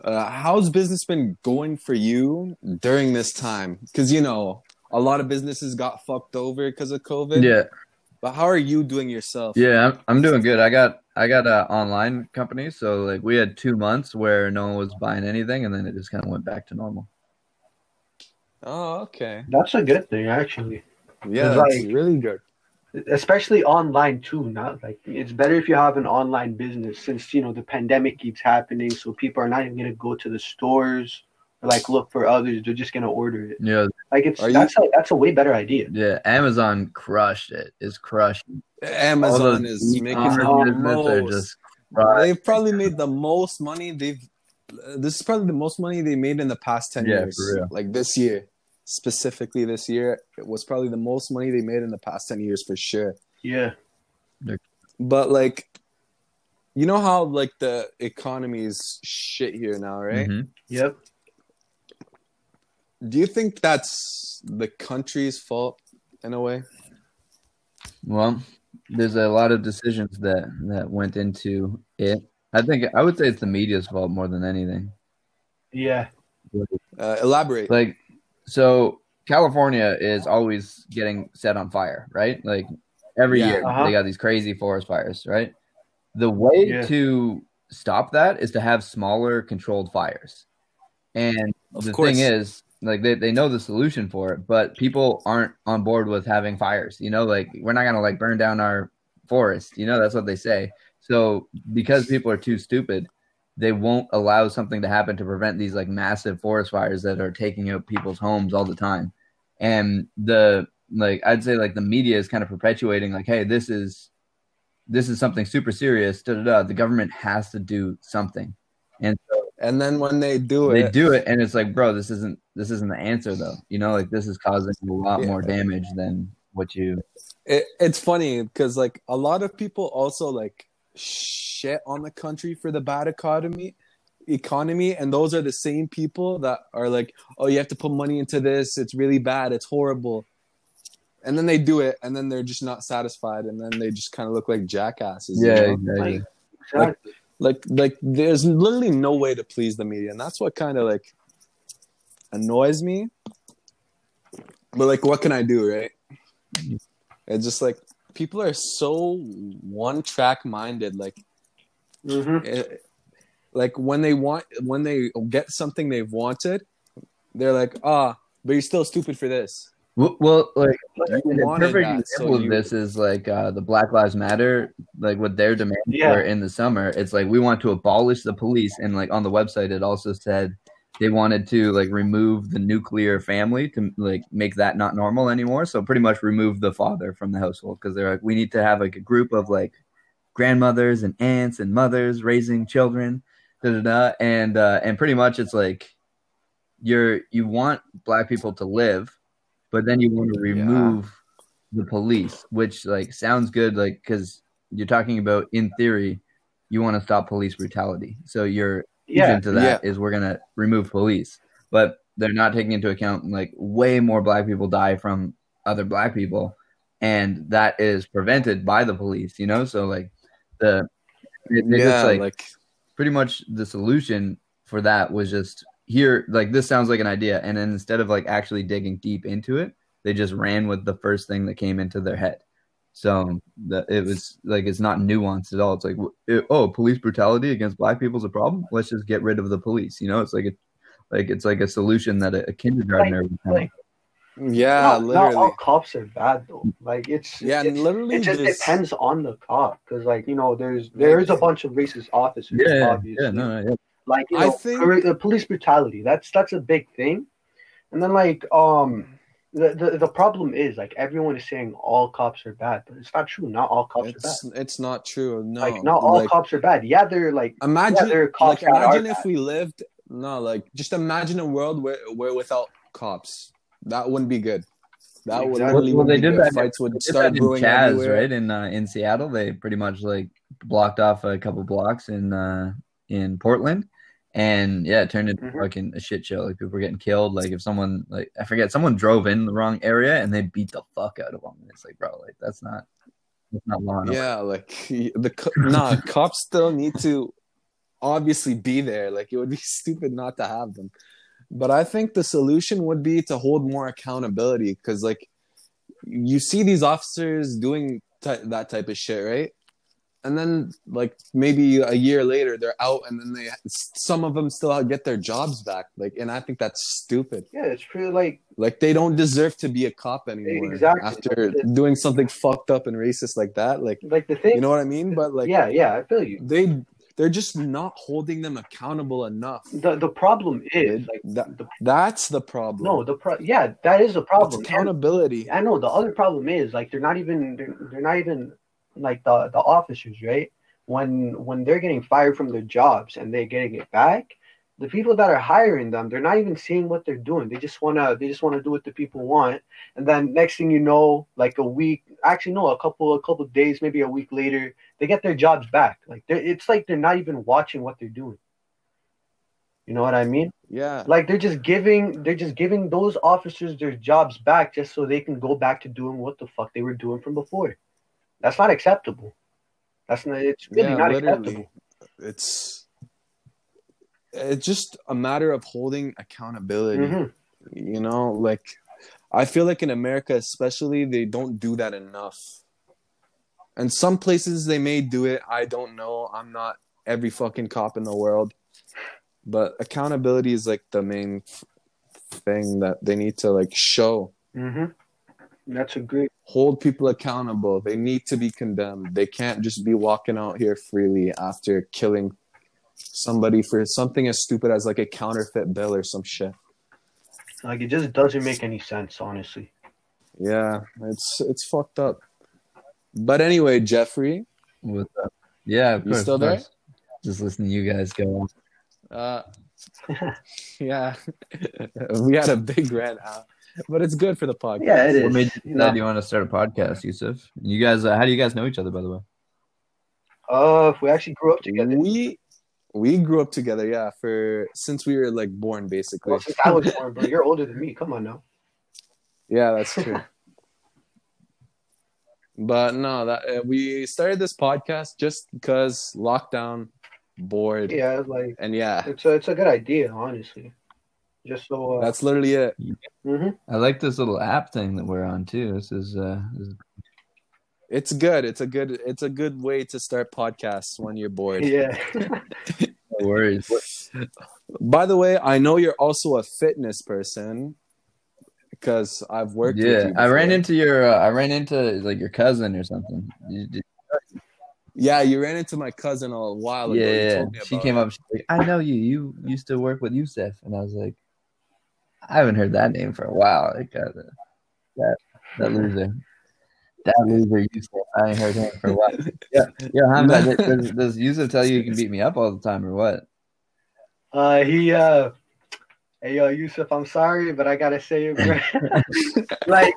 [SPEAKER 2] Uh, how's business been going for you during this time? Because you know a lot of businesses got fucked over because of COVID.
[SPEAKER 3] Yeah.
[SPEAKER 2] But how are you doing yourself?
[SPEAKER 3] Yeah, I'm, I'm doing good. I got I got an online company, so like we had two months where no one was buying anything, and then it just kind of went back to normal.
[SPEAKER 2] Oh, okay.
[SPEAKER 1] That's a good thing, actually.
[SPEAKER 2] Yeah,
[SPEAKER 1] It's
[SPEAKER 2] that's
[SPEAKER 1] like-
[SPEAKER 2] really good.
[SPEAKER 1] Especially online too. Not like it's better if you have an online business since you know the pandemic keeps happening, so people are not even gonna go to the stores or like look for others. They're just gonna order it.
[SPEAKER 3] Yeah,
[SPEAKER 1] Like it's
[SPEAKER 2] Are you-
[SPEAKER 1] that's a that's a way better idea.
[SPEAKER 3] yeah. Amazon crushed it. it. Is crushed.
[SPEAKER 2] Amazon is making the most.
[SPEAKER 3] just.
[SPEAKER 2] They've probably made the most money they've. uh, This is probably the most money they made in the past ten
[SPEAKER 3] Yeah,
[SPEAKER 2] years.
[SPEAKER 3] for real.
[SPEAKER 2] Like this year, specifically this year, it was probably the most money they made in the past ten years for sure.
[SPEAKER 1] Yeah.
[SPEAKER 2] But like, you know how like the economy is shit here now, right?
[SPEAKER 3] Mhm.
[SPEAKER 1] Yep.
[SPEAKER 2] Do you think that's the country's fault in a way?
[SPEAKER 3] Well, there's a lot of decisions that that went into it. I think I would say it's the media's fault more than anything.
[SPEAKER 1] Yeah.
[SPEAKER 2] Uh, elaborate.
[SPEAKER 3] like so california is always getting set on fire right like every
[SPEAKER 2] Yeah.
[SPEAKER 3] year
[SPEAKER 1] Uh-huh.
[SPEAKER 3] they got these crazy forest fires right the way
[SPEAKER 1] Yeah.
[SPEAKER 3] to stop that is to have smaller controlled fires and
[SPEAKER 2] Of
[SPEAKER 3] the
[SPEAKER 2] course.
[SPEAKER 3] thing is like they, they know the solution for it but people aren't on board with having fires you know like we're not gonna like burn down our forest you know that's what they say so because people are too stupid they won't allow something to happen to prevent these like massive forest fires that are taking out people's homes all the time. And the like I'd say like the media is kind of perpetuating like, hey, this is this is something super serious. Da, da, da. The government has to do something, and so
[SPEAKER 2] and then when they do it, they
[SPEAKER 3] do it, and it's like, bro, this isn't this isn't the answer though. You know, like this is causing a lot
[SPEAKER 2] Yeah.
[SPEAKER 3] more damage than what you.
[SPEAKER 2] it, it's funny because like a lot of people also like shit on the country for the bad economy economy and those are the same people that are like oh you have to put money into this it's really bad it's horrible and then they do it and then they're just not satisfied and then they just kind of look like jackasses you
[SPEAKER 3] Yeah,
[SPEAKER 2] know?
[SPEAKER 3] exactly.
[SPEAKER 1] Like, exactly.
[SPEAKER 2] Like like there's literally no way to please the media and that's what kind of like annoys me. But like what can i do right? It's just like people are so one track minded like
[SPEAKER 1] Mhm.
[SPEAKER 2] it, like when they want when they get something they've wanted they're like ah but you're still stupid for this
[SPEAKER 3] Well, like
[SPEAKER 2] You
[SPEAKER 3] perfect
[SPEAKER 2] that,
[SPEAKER 3] example
[SPEAKER 2] so
[SPEAKER 3] of
[SPEAKER 2] you-
[SPEAKER 3] this is like uh, the Black Lives Matter, like what their demands
[SPEAKER 1] Yeah.
[SPEAKER 3] were in the summer. It's like we want to abolish the police, and like on the website, it also said they wanted to like remove the nuclear family to like make that not normal anymore. So pretty much remove the father from the household because they're like we need to have like a group of like grandmothers and aunts and mothers raising children, da da da, and uh, and pretty much it's like you're you want black people to live but then you want to remove the police, which like sounds good, like because you're talking about in theory, you want to stop police brutality. So your
[SPEAKER 1] Yeah.
[SPEAKER 3] into that is we're gonna remove police, but they're not taking into account like way more black people die from other black people, and that is prevented by the police. You know, so like the it, it's
[SPEAKER 2] yeah
[SPEAKER 3] like,
[SPEAKER 2] like
[SPEAKER 3] pretty much the solution for that was just here like this sounds like an idea and then instead of like actually digging deep into it they just ran with the first thing that came into their head So that it was like it's not nuanced at all. It's like it, oh, police brutality against black people is a problem. Let's just get rid of the police. You know, it's like a like it's like a solution that a, a kindergartner would come
[SPEAKER 1] like-
[SPEAKER 2] Yeah,
[SPEAKER 1] not, not all cops are bad though. Like it's
[SPEAKER 2] Yeah, and
[SPEAKER 1] it's,
[SPEAKER 2] literally
[SPEAKER 1] it just
[SPEAKER 2] this-
[SPEAKER 1] depends on the cop because like you know there's there's a bunch of racist officers.
[SPEAKER 3] Yeah,
[SPEAKER 1] obviously.
[SPEAKER 3] yeah, no, no, yeah.
[SPEAKER 1] Like you
[SPEAKER 2] I
[SPEAKER 1] know,
[SPEAKER 2] think-
[SPEAKER 1] cor- uh, police brutality. That's that's a big thing. And then like um the, the the problem is like everyone is saying all cops are bad, but it's not true. Not all cops are
[SPEAKER 2] It's
[SPEAKER 1] bad.
[SPEAKER 2] it's not true. No,
[SPEAKER 1] Like not all
[SPEAKER 2] Like,
[SPEAKER 1] cops are bad. Yeah, they're like
[SPEAKER 2] Imagine,
[SPEAKER 1] Yeah, there are cops
[SPEAKER 2] like, imagine if
[SPEAKER 1] bad.
[SPEAKER 2] we lived. No, like, just imagine a world where, where without cops, that wouldn't be good. That would
[SPEAKER 1] Exactly.
[SPEAKER 2] literally
[SPEAKER 3] Well,
[SPEAKER 2] wouldn't
[SPEAKER 3] they
[SPEAKER 2] be
[SPEAKER 3] did
[SPEAKER 2] good.
[SPEAKER 3] that-
[SPEAKER 2] Fights would
[SPEAKER 3] It's
[SPEAKER 2] start
[SPEAKER 3] in
[SPEAKER 2] brewing
[SPEAKER 3] Chaz,
[SPEAKER 2] everywhere.
[SPEAKER 3] right? In uh, in Seattle, they pretty much like blocked off a couple blocks in uh, in Portland, and yeah, it turned into
[SPEAKER 1] Mhm.
[SPEAKER 3] fucking a shit show. Like people were getting killed. Like if someone like I forget, someone drove in the wrong area and they beat the fuck out of them. And It's like, bro, like that's not that's not law.
[SPEAKER 2] Yeah, like the co- nah, cops still need to obviously be there. Like it would be stupid not to have them. But I think the solution would be to hold more accountability because, like, you see these officers doing ty- that type of shit, right? And then, like, maybe a year later, they're out, and then they some of them still get their jobs back. Like, and I think that's stupid.
[SPEAKER 1] yeah, it's pretty like
[SPEAKER 2] Like, they don't deserve to be a cop anymore
[SPEAKER 1] Exactly.
[SPEAKER 2] after doing something fucked up and racist like that. Like,
[SPEAKER 1] like the thing.
[SPEAKER 2] you know what I mean? But like,
[SPEAKER 1] yeah, yeah, I feel you.
[SPEAKER 2] they they're just not holding them accountable enough.
[SPEAKER 1] The the problem is like
[SPEAKER 2] That,
[SPEAKER 1] the
[SPEAKER 2] that's the problem.
[SPEAKER 1] no the pro- yeah that is a
[SPEAKER 2] it's
[SPEAKER 1] problem.
[SPEAKER 2] accountability.
[SPEAKER 1] I know the other problem is like they're not even they're, they're not even like the the officers right? When when they're getting fired from their jobs and they're getting it back the people that are hiring them they're not even seeing what they're doing. They just want to they just want to do what the people want. And then next thing you know like a week actually no a couple a couple days maybe a week later they get their jobs back. Like they're, it's like they're not even watching what they're doing. You know what i mean?
[SPEAKER 2] Yeah,
[SPEAKER 1] like they're just giving they're just giving those officers their jobs back just so they can go back to doing what the fuck they were doing from before. That's not acceptable. That's not it's really
[SPEAKER 2] yeah,
[SPEAKER 1] not
[SPEAKER 2] literally.
[SPEAKER 1] acceptable.
[SPEAKER 2] It's it's just a matter of holding accountability.
[SPEAKER 1] Mhm.
[SPEAKER 2] You know, like I feel like in America, especially, they don't do that enough. And some places they may do it. I don't know. I'm not every fucking cop in the world, but accountability is like the main f- thing that they need to like show.
[SPEAKER 1] Mhm. That's a great
[SPEAKER 2] Hold people accountable. They need to be condemned. They can't just be walking out here freely after killing somebody for something as stupid as like a counterfeit bill or some shit.
[SPEAKER 1] like it just doesn't make any sense, honestly.
[SPEAKER 2] Yeah, it's it's fucked up. But anyway, Jeffrey,
[SPEAKER 3] What's up? Yeah, of
[SPEAKER 2] You
[SPEAKER 3] course,
[SPEAKER 2] still there?
[SPEAKER 3] Just listening to you guys go on.
[SPEAKER 2] uh, yeah, we had a big rant out, but it's good for the podcast.
[SPEAKER 1] Yeah, it
[SPEAKER 3] What
[SPEAKER 1] is.
[SPEAKER 3] made you
[SPEAKER 1] You know,
[SPEAKER 3] you want to start a podcast, Yusuf? You guys, uh, how do you guys know each other, by the way?
[SPEAKER 1] uh, if we actually grew up together,
[SPEAKER 2] We we grew up together, yeah, for since we were like born, basically.
[SPEAKER 1] well, since I was born, bro, you're older than me. Come on now.
[SPEAKER 2] Yeah, that's true. but no, that uh, we started this podcast just because lockdown, bored,
[SPEAKER 1] Yeah, like
[SPEAKER 2] and yeah,
[SPEAKER 1] it's a it's a good idea, honestly. Just so uh,
[SPEAKER 2] that's literally it.
[SPEAKER 1] mhm.
[SPEAKER 3] I like this little app thing that we're on too. This is, uh, this is
[SPEAKER 2] It's good. It's a good. It's a good way to start podcasts when you're bored.
[SPEAKER 1] yeah.
[SPEAKER 3] no worries.
[SPEAKER 2] By the way, I know you're also a fitness person because I've worked. with
[SPEAKER 3] Yeah,
[SPEAKER 2] you
[SPEAKER 3] I ran into your, uh, I ran into like your cousin or something. You, did-
[SPEAKER 2] Yeah, you ran into my cousin a while ago. You
[SPEAKER 3] yeah,
[SPEAKER 2] told me
[SPEAKER 3] she came
[SPEAKER 2] it.
[SPEAKER 3] up. She's like, "I know you. You used to work with Yusuf," and I was like, "I haven't heard that name for a while." Like uh, that, that loser, that loser Yusuf. I ain't heard him for a while. Yeah, yeah. Hamza, does, does Yusuf tell you you can beat me up all the time or what?
[SPEAKER 1] Uh, he uh, hey yo, Yusuf, I'm sorry, but I gotta say it, like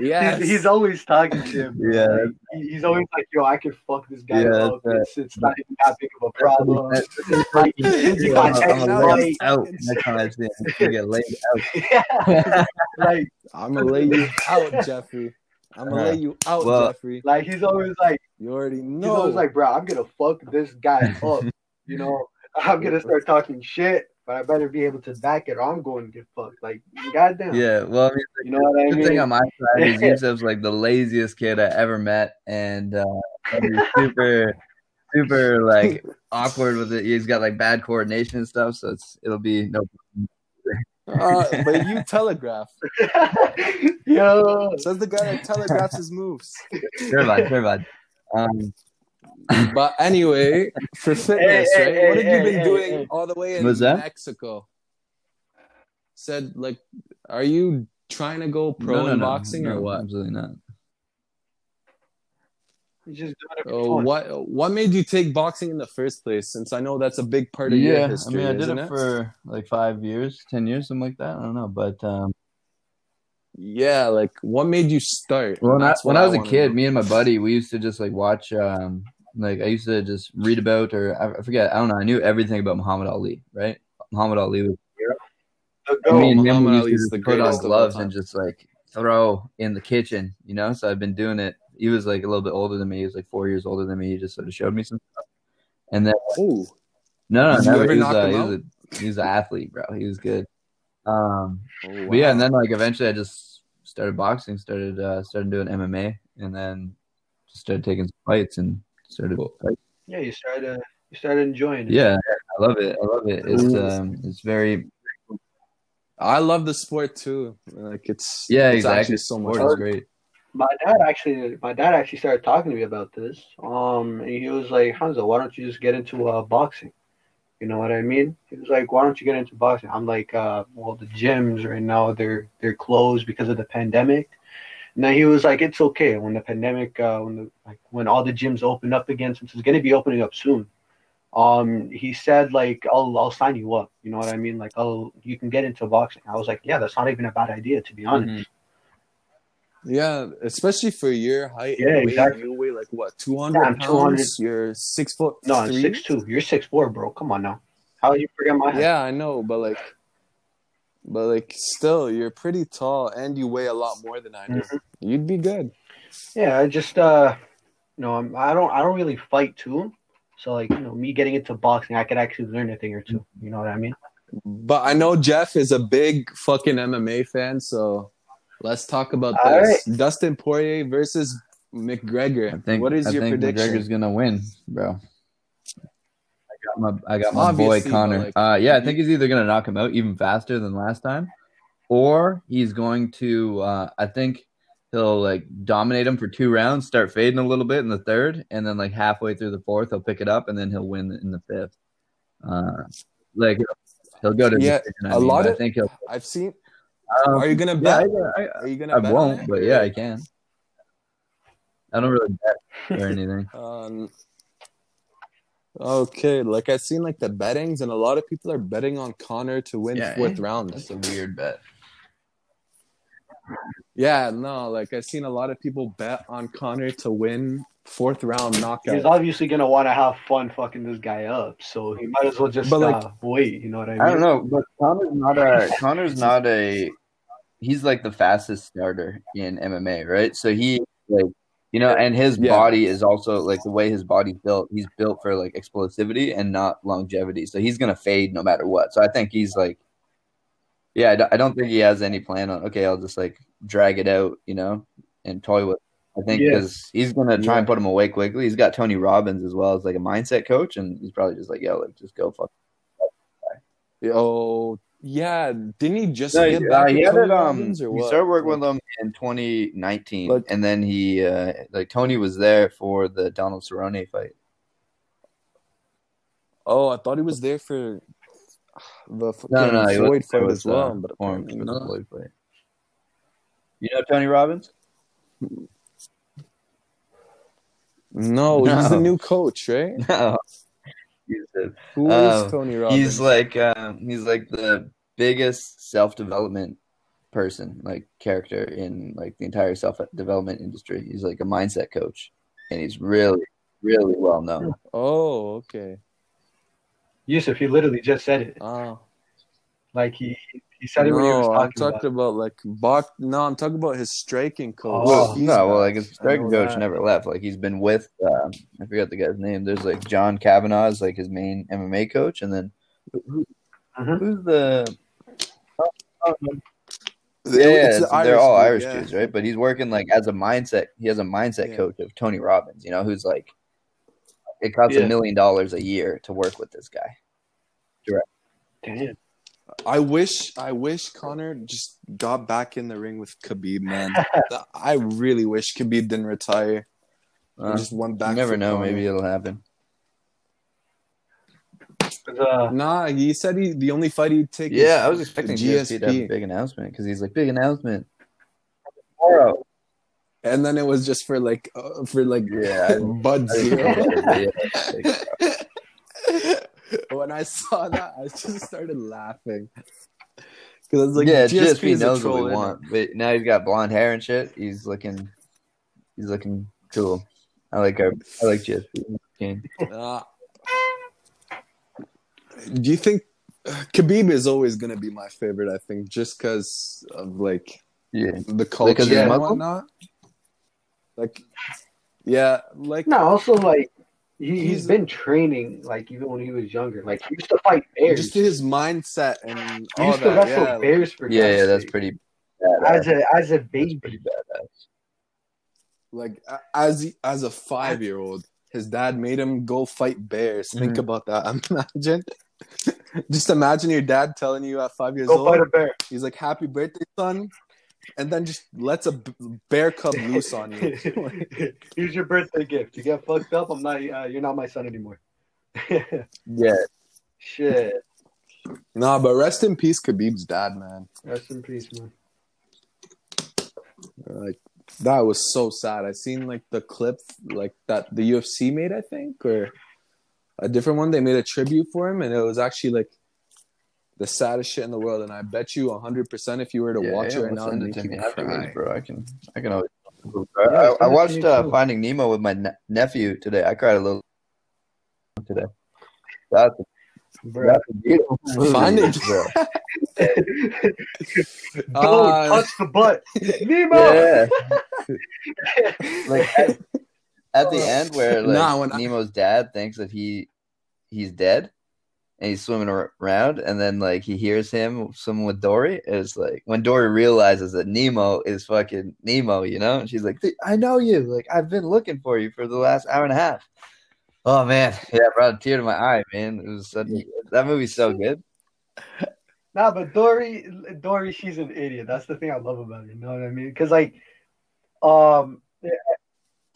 [SPEAKER 2] yeah,
[SPEAKER 1] he's, he's always talking to him.
[SPEAKER 3] Yeah.
[SPEAKER 1] Like, he- he's always like, yo, I could fuck this guy
[SPEAKER 3] Yeah,
[SPEAKER 1] up.
[SPEAKER 3] that's
[SPEAKER 1] It's, it's not even that big of a problem. Like, he got
[SPEAKER 2] I'm
[SPEAKER 1] text
[SPEAKER 2] a
[SPEAKER 3] I'm
[SPEAKER 2] lay
[SPEAKER 3] laid out next time I see him. He's gonna get laid
[SPEAKER 1] yeah, like,
[SPEAKER 2] I'm gonna lay you out, Jeffrey. I'm gonna lay you out,
[SPEAKER 3] Well-
[SPEAKER 2] Jeffrey.
[SPEAKER 1] like he's always like,
[SPEAKER 2] You already know.
[SPEAKER 1] he's
[SPEAKER 2] know.
[SPEAKER 1] always like, bro, I'm gonna fuck this guy up. You know, I'm gonna start talking shit. If but I better be able to back it or I'm going to get fucked. Like, goddamn.
[SPEAKER 3] Yeah, well, I mean,
[SPEAKER 1] You know what I
[SPEAKER 3] the
[SPEAKER 1] mean?
[SPEAKER 3] thing on my side is Yusuf's like the laziest kid I ever met, and uh, he's super, super like awkward with it. He's got like bad coordination and stuff, so it's it'll be no.
[SPEAKER 2] Uh, but you telegraph.
[SPEAKER 1] Yo.
[SPEAKER 2] Says the guy that telegraphs his moves.
[SPEAKER 3] Sure, bud, sure, bud. Um,
[SPEAKER 2] But anyway, for fitness,
[SPEAKER 1] Hey,
[SPEAKER 2] right?
[SPEAKER 1] hey,
[SPEAKER 2] what have
[SPEAKER 1] hey,
[SPEAKER 2] you been
[SPEAKER 1] hey,
[SPEAKER 2] doing
[SPEAKER 1] hey.
[SPEAKER 2] all the way in
[SPEAKER 3] that?
[SPEAKER 2] Mexico? Said like, are you trying to go pro
[SPEAKER 3] no, no,
[SPEAKER 2] in
[SPEAKER 3] no,
[SPEAKER 2] boxing
[SPEAKER 3] no,
[SPEAKER 2] or what?
[SPEAKER 3] Absolutely not.
[SPEAKER 1] He's just doing
[SPEAKER 2] Oh, what what made you take boxing in the first place? Since I know that's a big part of your history.
[SPEAKER 3] Yeah, I
[SPEAKER 2] history,
[SPEAKER 3] mean, I did it
[SPEAKER 2] it?
[SPEAKER 3] for like five years, ten years, something like that. I don't know, but um,
[SPEAKER 2] Yeah, like what made you start?
[SPEAKER 3] Well, when I, when I was a kid, me and my buddy, we used to just like watch. Um, like I used to just read about, or I, I forget. I don't know. I knew everything about Muhammad Ali, right? Muhammad Ali was.
[SPEAKER 1] The
[SPEAKER 3] I
[SPEAKER 1] goat.
[SPEAKER 3] mean, him,
[SPEAKER 2] Muhammad
[SPEAKER 3] we used
[SPEAKER 2] Ali's
[SPEAKER 3] to
[SPEAKER 2] the
[SPEAKER 3] just put on
[SPEAKER 2] greatest of all
[SPEAKER 3] gloves and just like throw in the kitchen, you know. So I've been doing it. He was like a little bit older than me. He was like four years older than me. He just sort of showed me some stuff. And then
[SPEAKER 2] Ooh,
[SPEAKER 3] no, no,
[SPEAKER 2] Did you
[SPEAKER 3] never.
[SPEAKER 2] ever
[SPEAKER 3] He was,
[SPEAKER 2] knock
[SPEAKER 3] a,
[SPEAKER 2] him
[SPEAKER 3] he was a he was an athlete, bro. He was good. Um,
[SPEAKER 2] Oh,
[SPEAKER 3] but yeah, and then like eventually I just started boxing, started uh started doing MMA, and then just started taking some fights and started.
[SPEAKER 1] Yeah, you started. Uh, You started enjoying it.
[SPEAKER 3] Yeah, I love it. I love it. It's um, it's very
[SPEAKER 2] I love the sport too. Like it's
[SPEAKER 3] yeah,
[SPEAKER 2] it's
[SPEAKER 3] exactly.
[SPEAKER 2] actually so much.
[SPEAKER 3] Sport is great.
[SPEAKER 1] My dad actually, my dad actually started talking to me about this. Um, and he was like, Hamza, why don't you just get into uh, boxing? You know what I mean? He was like, why don't you get into boxing? I'm like, uh, well, the gyms right now they're they're closed because of the pandemic. And then he was like, it's okay when the pandemic, uh, when the like when all the gyms open up again, since it's gonna be opening up soon. Um, he said like, I'll I'll sign you up. You know what I mean? Like, oh, you can get into boxing. I was like, yeah, that's not even a bad idea to be honest.
[SPEAKER 2] Yeah, especially for your height.
[SPEAKER 1] Yeah,
[SPEAKER 2] weight,
[SPEAKER 1] exactly.
[SPEAKER 2] You weigh like what, two hundred
[SPEAKER 1] Yeah, I'm
[SPEAKER 2] pounds? You're six foot
[SPEAKER 1] No, I'm six two. You're six four, bro. Come on now. How you forget my height?
[SPEAKER 2] Yeah, I know, but like, but like, still, you're pretty tall, and you weigh a lot more than I do.
[SPEAKER 1] Mhm.
[SPEAKER 2] You'd be good.
[SPEAKER 1] Yeah, I just uh, you know, I'm, I don't I don't really fight too. So like you know, me getting into boxing, I could actually learn a thing or two. You know what I mean?
[SPEAKER 2] But I know Jeff is a big fucking MMA fan, so let's talk about
[SPEAKER 1] All
[SPEAKER 2] this. Dustin Poirier versus McGregor.
[SPEAKER 3] I think.
[SPEAKER 2] what is
[SPEAKER 3] I
[SPEAKER 2] your
[SPEAKER 3] think
[SPEAKER 2] prediction?
[SPEAKER 3] McGregor's gonna win, bro. I got my I got my boy
[SPEAKER 2] Obviously, but,
[SPEAKER 3] Conor.
[SPEAKER 2] like,
[SPEAKER 3] uh, yeah, I think he's either gonna knock him out even faster than last time, or he's going to. Uh, I think he'll like dominate him for two rounds, start fading a little bit in the third, and then like halfway through the fourth, he'll pick it up, and then he'll win in the fifth. Uh, like he'll go to
[SPEAKER 2] Yeah,
[SPEAKER 3] decision, I
[SPEAKER 2] a
[SPEAKER 3] mean,
[SPEAKER 2] lot
[SPEAKER 3] but I
[SPEAKER 2] of-
[SPEAKER 3] think he'll.
[SPEAKER 2] I've seen.
[SPEAKER 3] Um,
[SPEAKER 2] Are you gonna
[SPEAKER 3] yeah,
[SPEAKER 2] bet?
[SPEAKER 3] I, I,
[SPEAKER 2] Are you gonna?
[SPEAKER 3] I
[SPEAKER 2] bet on
[SPEAKER 3] won't,
[SPEAKER 2] it?
[SPEAKER 3] but yeah, I can. I don't really bet or anything.
[SPEAKER 2] Um, okay, like I've seen like the bettings, and a lot of people are betting on Conor to win
[SPEAKER 3] Yeah,
[SPEAKER 2] fourth
[SPEAKER 3] eh?
[SPEAKER 2] round.
[SPEAKER 3] That's a weird bet.
[SPEAKER 2] Yeah, no, like I've seen a lot of people bet on Conor to win fourth round knockout.
[SPEAKER 1] He's obviously gonna want to have fun fucking this guy up, so he might as well just
[SPEAKER 2] But, like-
[SPEAKER 1] uh, wait. You know what I mean?
[SPEAKER 3] I don't know, but Conor's not a Conor's not a he's like the fastest starter in MMA, right? So he like you know, and his
[SPEAKER 2] Yeah.
[SPEAKER 3] body is also like the way his body's built. He's built for like explosivity and not longevity. So he's gonna fade no matter what. So I think he's like, yeah, I don't, think he has any plan on. Okay, I'll just like drag it out, you know, and toy with. I think
[SPEAKER 1] Yeah.
[SPEAKER 3] because he's gonna try and put him away quickly. He's got Tony Robbins as well as like a mindset coach, and he's probably just like, yo, like just go fuck.
[SPEAKER 2] Oh, yeah, didn't he just
[SPEAKER 3] No,
[SPEAKER 2] get
[SPEAKER 3] uh, he had it. Um, he started working with them in 2019,
[SPEAKER 2] Like-
[SPEAKER 3] and then he uh, like Tony was there for the Donald Cerrone fight.
[SPEAKER 2] Oh, I thought he was there for the
[SPEAKER 3] No, no, no,
[SPEAKER 2] Floyd fight
[SPEAKER 3] was,
[SPEAKER 2] as well,
[SPEAKER 3] uh,
[SPEAKER 2] but apparently
[SPEAKER 3] for the
[SPEAKER 2] not.
[SPEAKER 3] Floyd fight. You know Tony Robbins?
[SPEAKER 2] No, he's the new coach, right?
[SPEAKER 3] No, he's, the-
[SPEAKER 2] Who is
[SPEAKER 3] Uh,
[SPEAKER 2] Tony Robbins?
[SPEAKER 3] he's like um, he's like the biggest self development person, like character in like the entire self development industry. He's like a mindset coach, and he's really, really well known.
[SPEAKER 2] oh, okay.
[SPEAKER 1] Yusuf, he literally just said it.
[SPEAKER 2] Oh.
[SPEAKER 1] Like he he said it when he was
[SPEAKER 2] No,
[SPEAKER 1] talking
[SPEAKER 2] I'm talking
[SPEAKER 1] about.
[SPEAKER 2] about like Bach. No, I'm talking about his striking coach.
[SPEAKER 1] Oh.
[SPEAKER 2] He's
[SPEAKER 3] no, well, like his
[SPEAKER 2] I
[SPEAKER 3] striking
[SPEAKER 2] know
[SPEAKER 3] coach
[SPEAKER 2] that.
[SPEAKER 3] never left. Like he's been with, um, I forgot the guy's name. There's like John Kavanagh is like his main MMA coach, and then Who's the? oh, oh, yeah, yeah,
[SPEAKER 2] it's the
[SPEAKER 3] they're all
[SPEAKER 2] dude,
[SPEAKER 3] Irish
[SPEAKER 2] yeah.
[SPEAKER 3] dudes, right? But he's working like as a mindset. He has a mindset
[SPEAKER 2] Yeah.
[SPEAKER 3] coach of Tony Robbins. You know, who's like, it costs a million dollars a year to work with this guy. Direct.
[SPEAKER 1] Damn.
[SPEAKER 2] I wish I wish Conor just got back in the ring with Khabib, man. I really wish Khabib didn't retire.
[SPEAKER 3] Uh,
[SPEAKER 2] just went back.
[SPEAKER 3] you never know.
[SPEAKER 2] Conor.
[SPEAKER 3] Maybe it'll happen.
[SPEAKER 1] Uh,
[SPEAKER 2] Nah, he said he the only fight he'd take.
[SPEAKER 3] Yeah,
[SPEAKER 2] is
[SPEAKER 3] I was expecting GSP to have a big announcement because he's like big announcement tomorrow.
[SPEAKER 2] and then it was just for like uh, for like
[SPEAKER 3] Yeah,
[SPEAKER 2] Bud
[SPEAKER 3] I
[SPEAKER 2] Zero.
[SPEAKER 3] didn't-
[SPEAKER 2] when I saw that, I just started laughing because it's like
[SPEAKER 3] yeah,
[SPEAKER 2] GSP,
[SPEAKER 3] GSP knows what
[SPEAKER 2] troll,
[SPEAKER 3] we want, but now he's got blonde hair and shit. He's looking, he's looking cool. I like our, I like GSP.
[SPEAKER 2] Uh, do you think Khabib is always gonna be my favorite? I think just because of like
[SPEAKER 3] Yeah,
[SPEAKER 2] the culture and whatnot. Like, yeah, like
[SPEAKER 1] no, also like he,
[SPEAKER 2] He's-
[SPEAKER 1] he's been training like even when he was younger. Like he used to fight bears.
[SPEAKER 2] just his mindset and
[SPEAKER 1] he
[SPEAKER 2] all
[SPEAKER 1] used to
[SPEAKER 2] that.
[SPEAKER 1] wrestle
[SPEAKER 2] Yeah,
[SPEAKER 1] bears for
[SPEAKER 3] yeah, yeah. That's
[SPEAKER 1] sake.
[SPEAKER 3] pretty.
[SPEAKER 1] as a as a baby.
[SPEAKER 3] badass.
[SPEAKER 2] like as as a five year old, his dad made him go fight bears. Think
[SPEAKER 3] Mhm.
[SPEAKER 2] about that. Imagine, just imagine your dad telling you at five years
[SPEAKER 1] Go
[SPEAKER 2] old,
[SPEAKER 1] fight a bear.
[SPEAKER 2] he's like, "Happy birthday, son," and then just lets a bear cub loose on you.
[SPEAKER 1] Here's your birthday gift. You get fucked up. I'm not. Uh, you're not my son anymore.
[SPEAKER 3] Yeah,
[SPEAKER 1] Shit.
[SPEAKER 2] nah, but rest in peace, Khabib's dad, man.
[SPEAKER 1] Rest in peace, man.
[SPEAKER 2] Like that was so sad. I seen like the clip like that the UFC made, I think, or a different one. They made a tribute for him, and it was actually like the saddest shit in the world. And I bet you hundred percent if you were to
[SPEAKER 3] yeah,
[SPEAKER 2] watch
[SPEAKER 3] yeah,
[SPEAKER 2] it right now, and
[SPEAKER 3] it to
[SPEAKER 2] make
[SPEAKER 3] me
[SPEAKER 2] you
[SPEAKER 3] afterwards,
[SPEAKER 2] cry.
[SPEAKER 3] bro. I can, I can always.
[SPEAKER 1] Yeah,
[SPEAKER 3] I, I
[SPEAKER 1] send it to
[SPEAKER 3] watched uh. Finding Nemo with my ne- nephew today. I cried a little today. That's a,
[SPEAKER 1] Bro.
[SPEAKER 3] that's a beautiful movie,
[SPEAKER 2] Finding-
[SPEAKER 3] bro.
[SPEAKER 1] Don't
[SPEAKER 2] Uh,
[SPEAKER 1] touch the butt. Nemo.
[SPEAKER 3] Yeah. like at, at the end where like
[SPEAKER 2] Nah, when I-
[SPEAKER 3] Nemo's dad thinks that he he's dead and he's swimming around and then like he hears him swimming with Dory it's like when Dory realizes that Nemo is fucking Nemo you know and she's like I know you like I've been looking for you for the last hour and a half oh man yeah I brought a tear to my eye man it was such that movie's so good
[SPEAKER 1] Nah, but Dory, Dory, she's an idiot. That's the thing I love about her. You know what I mean? Because like, um,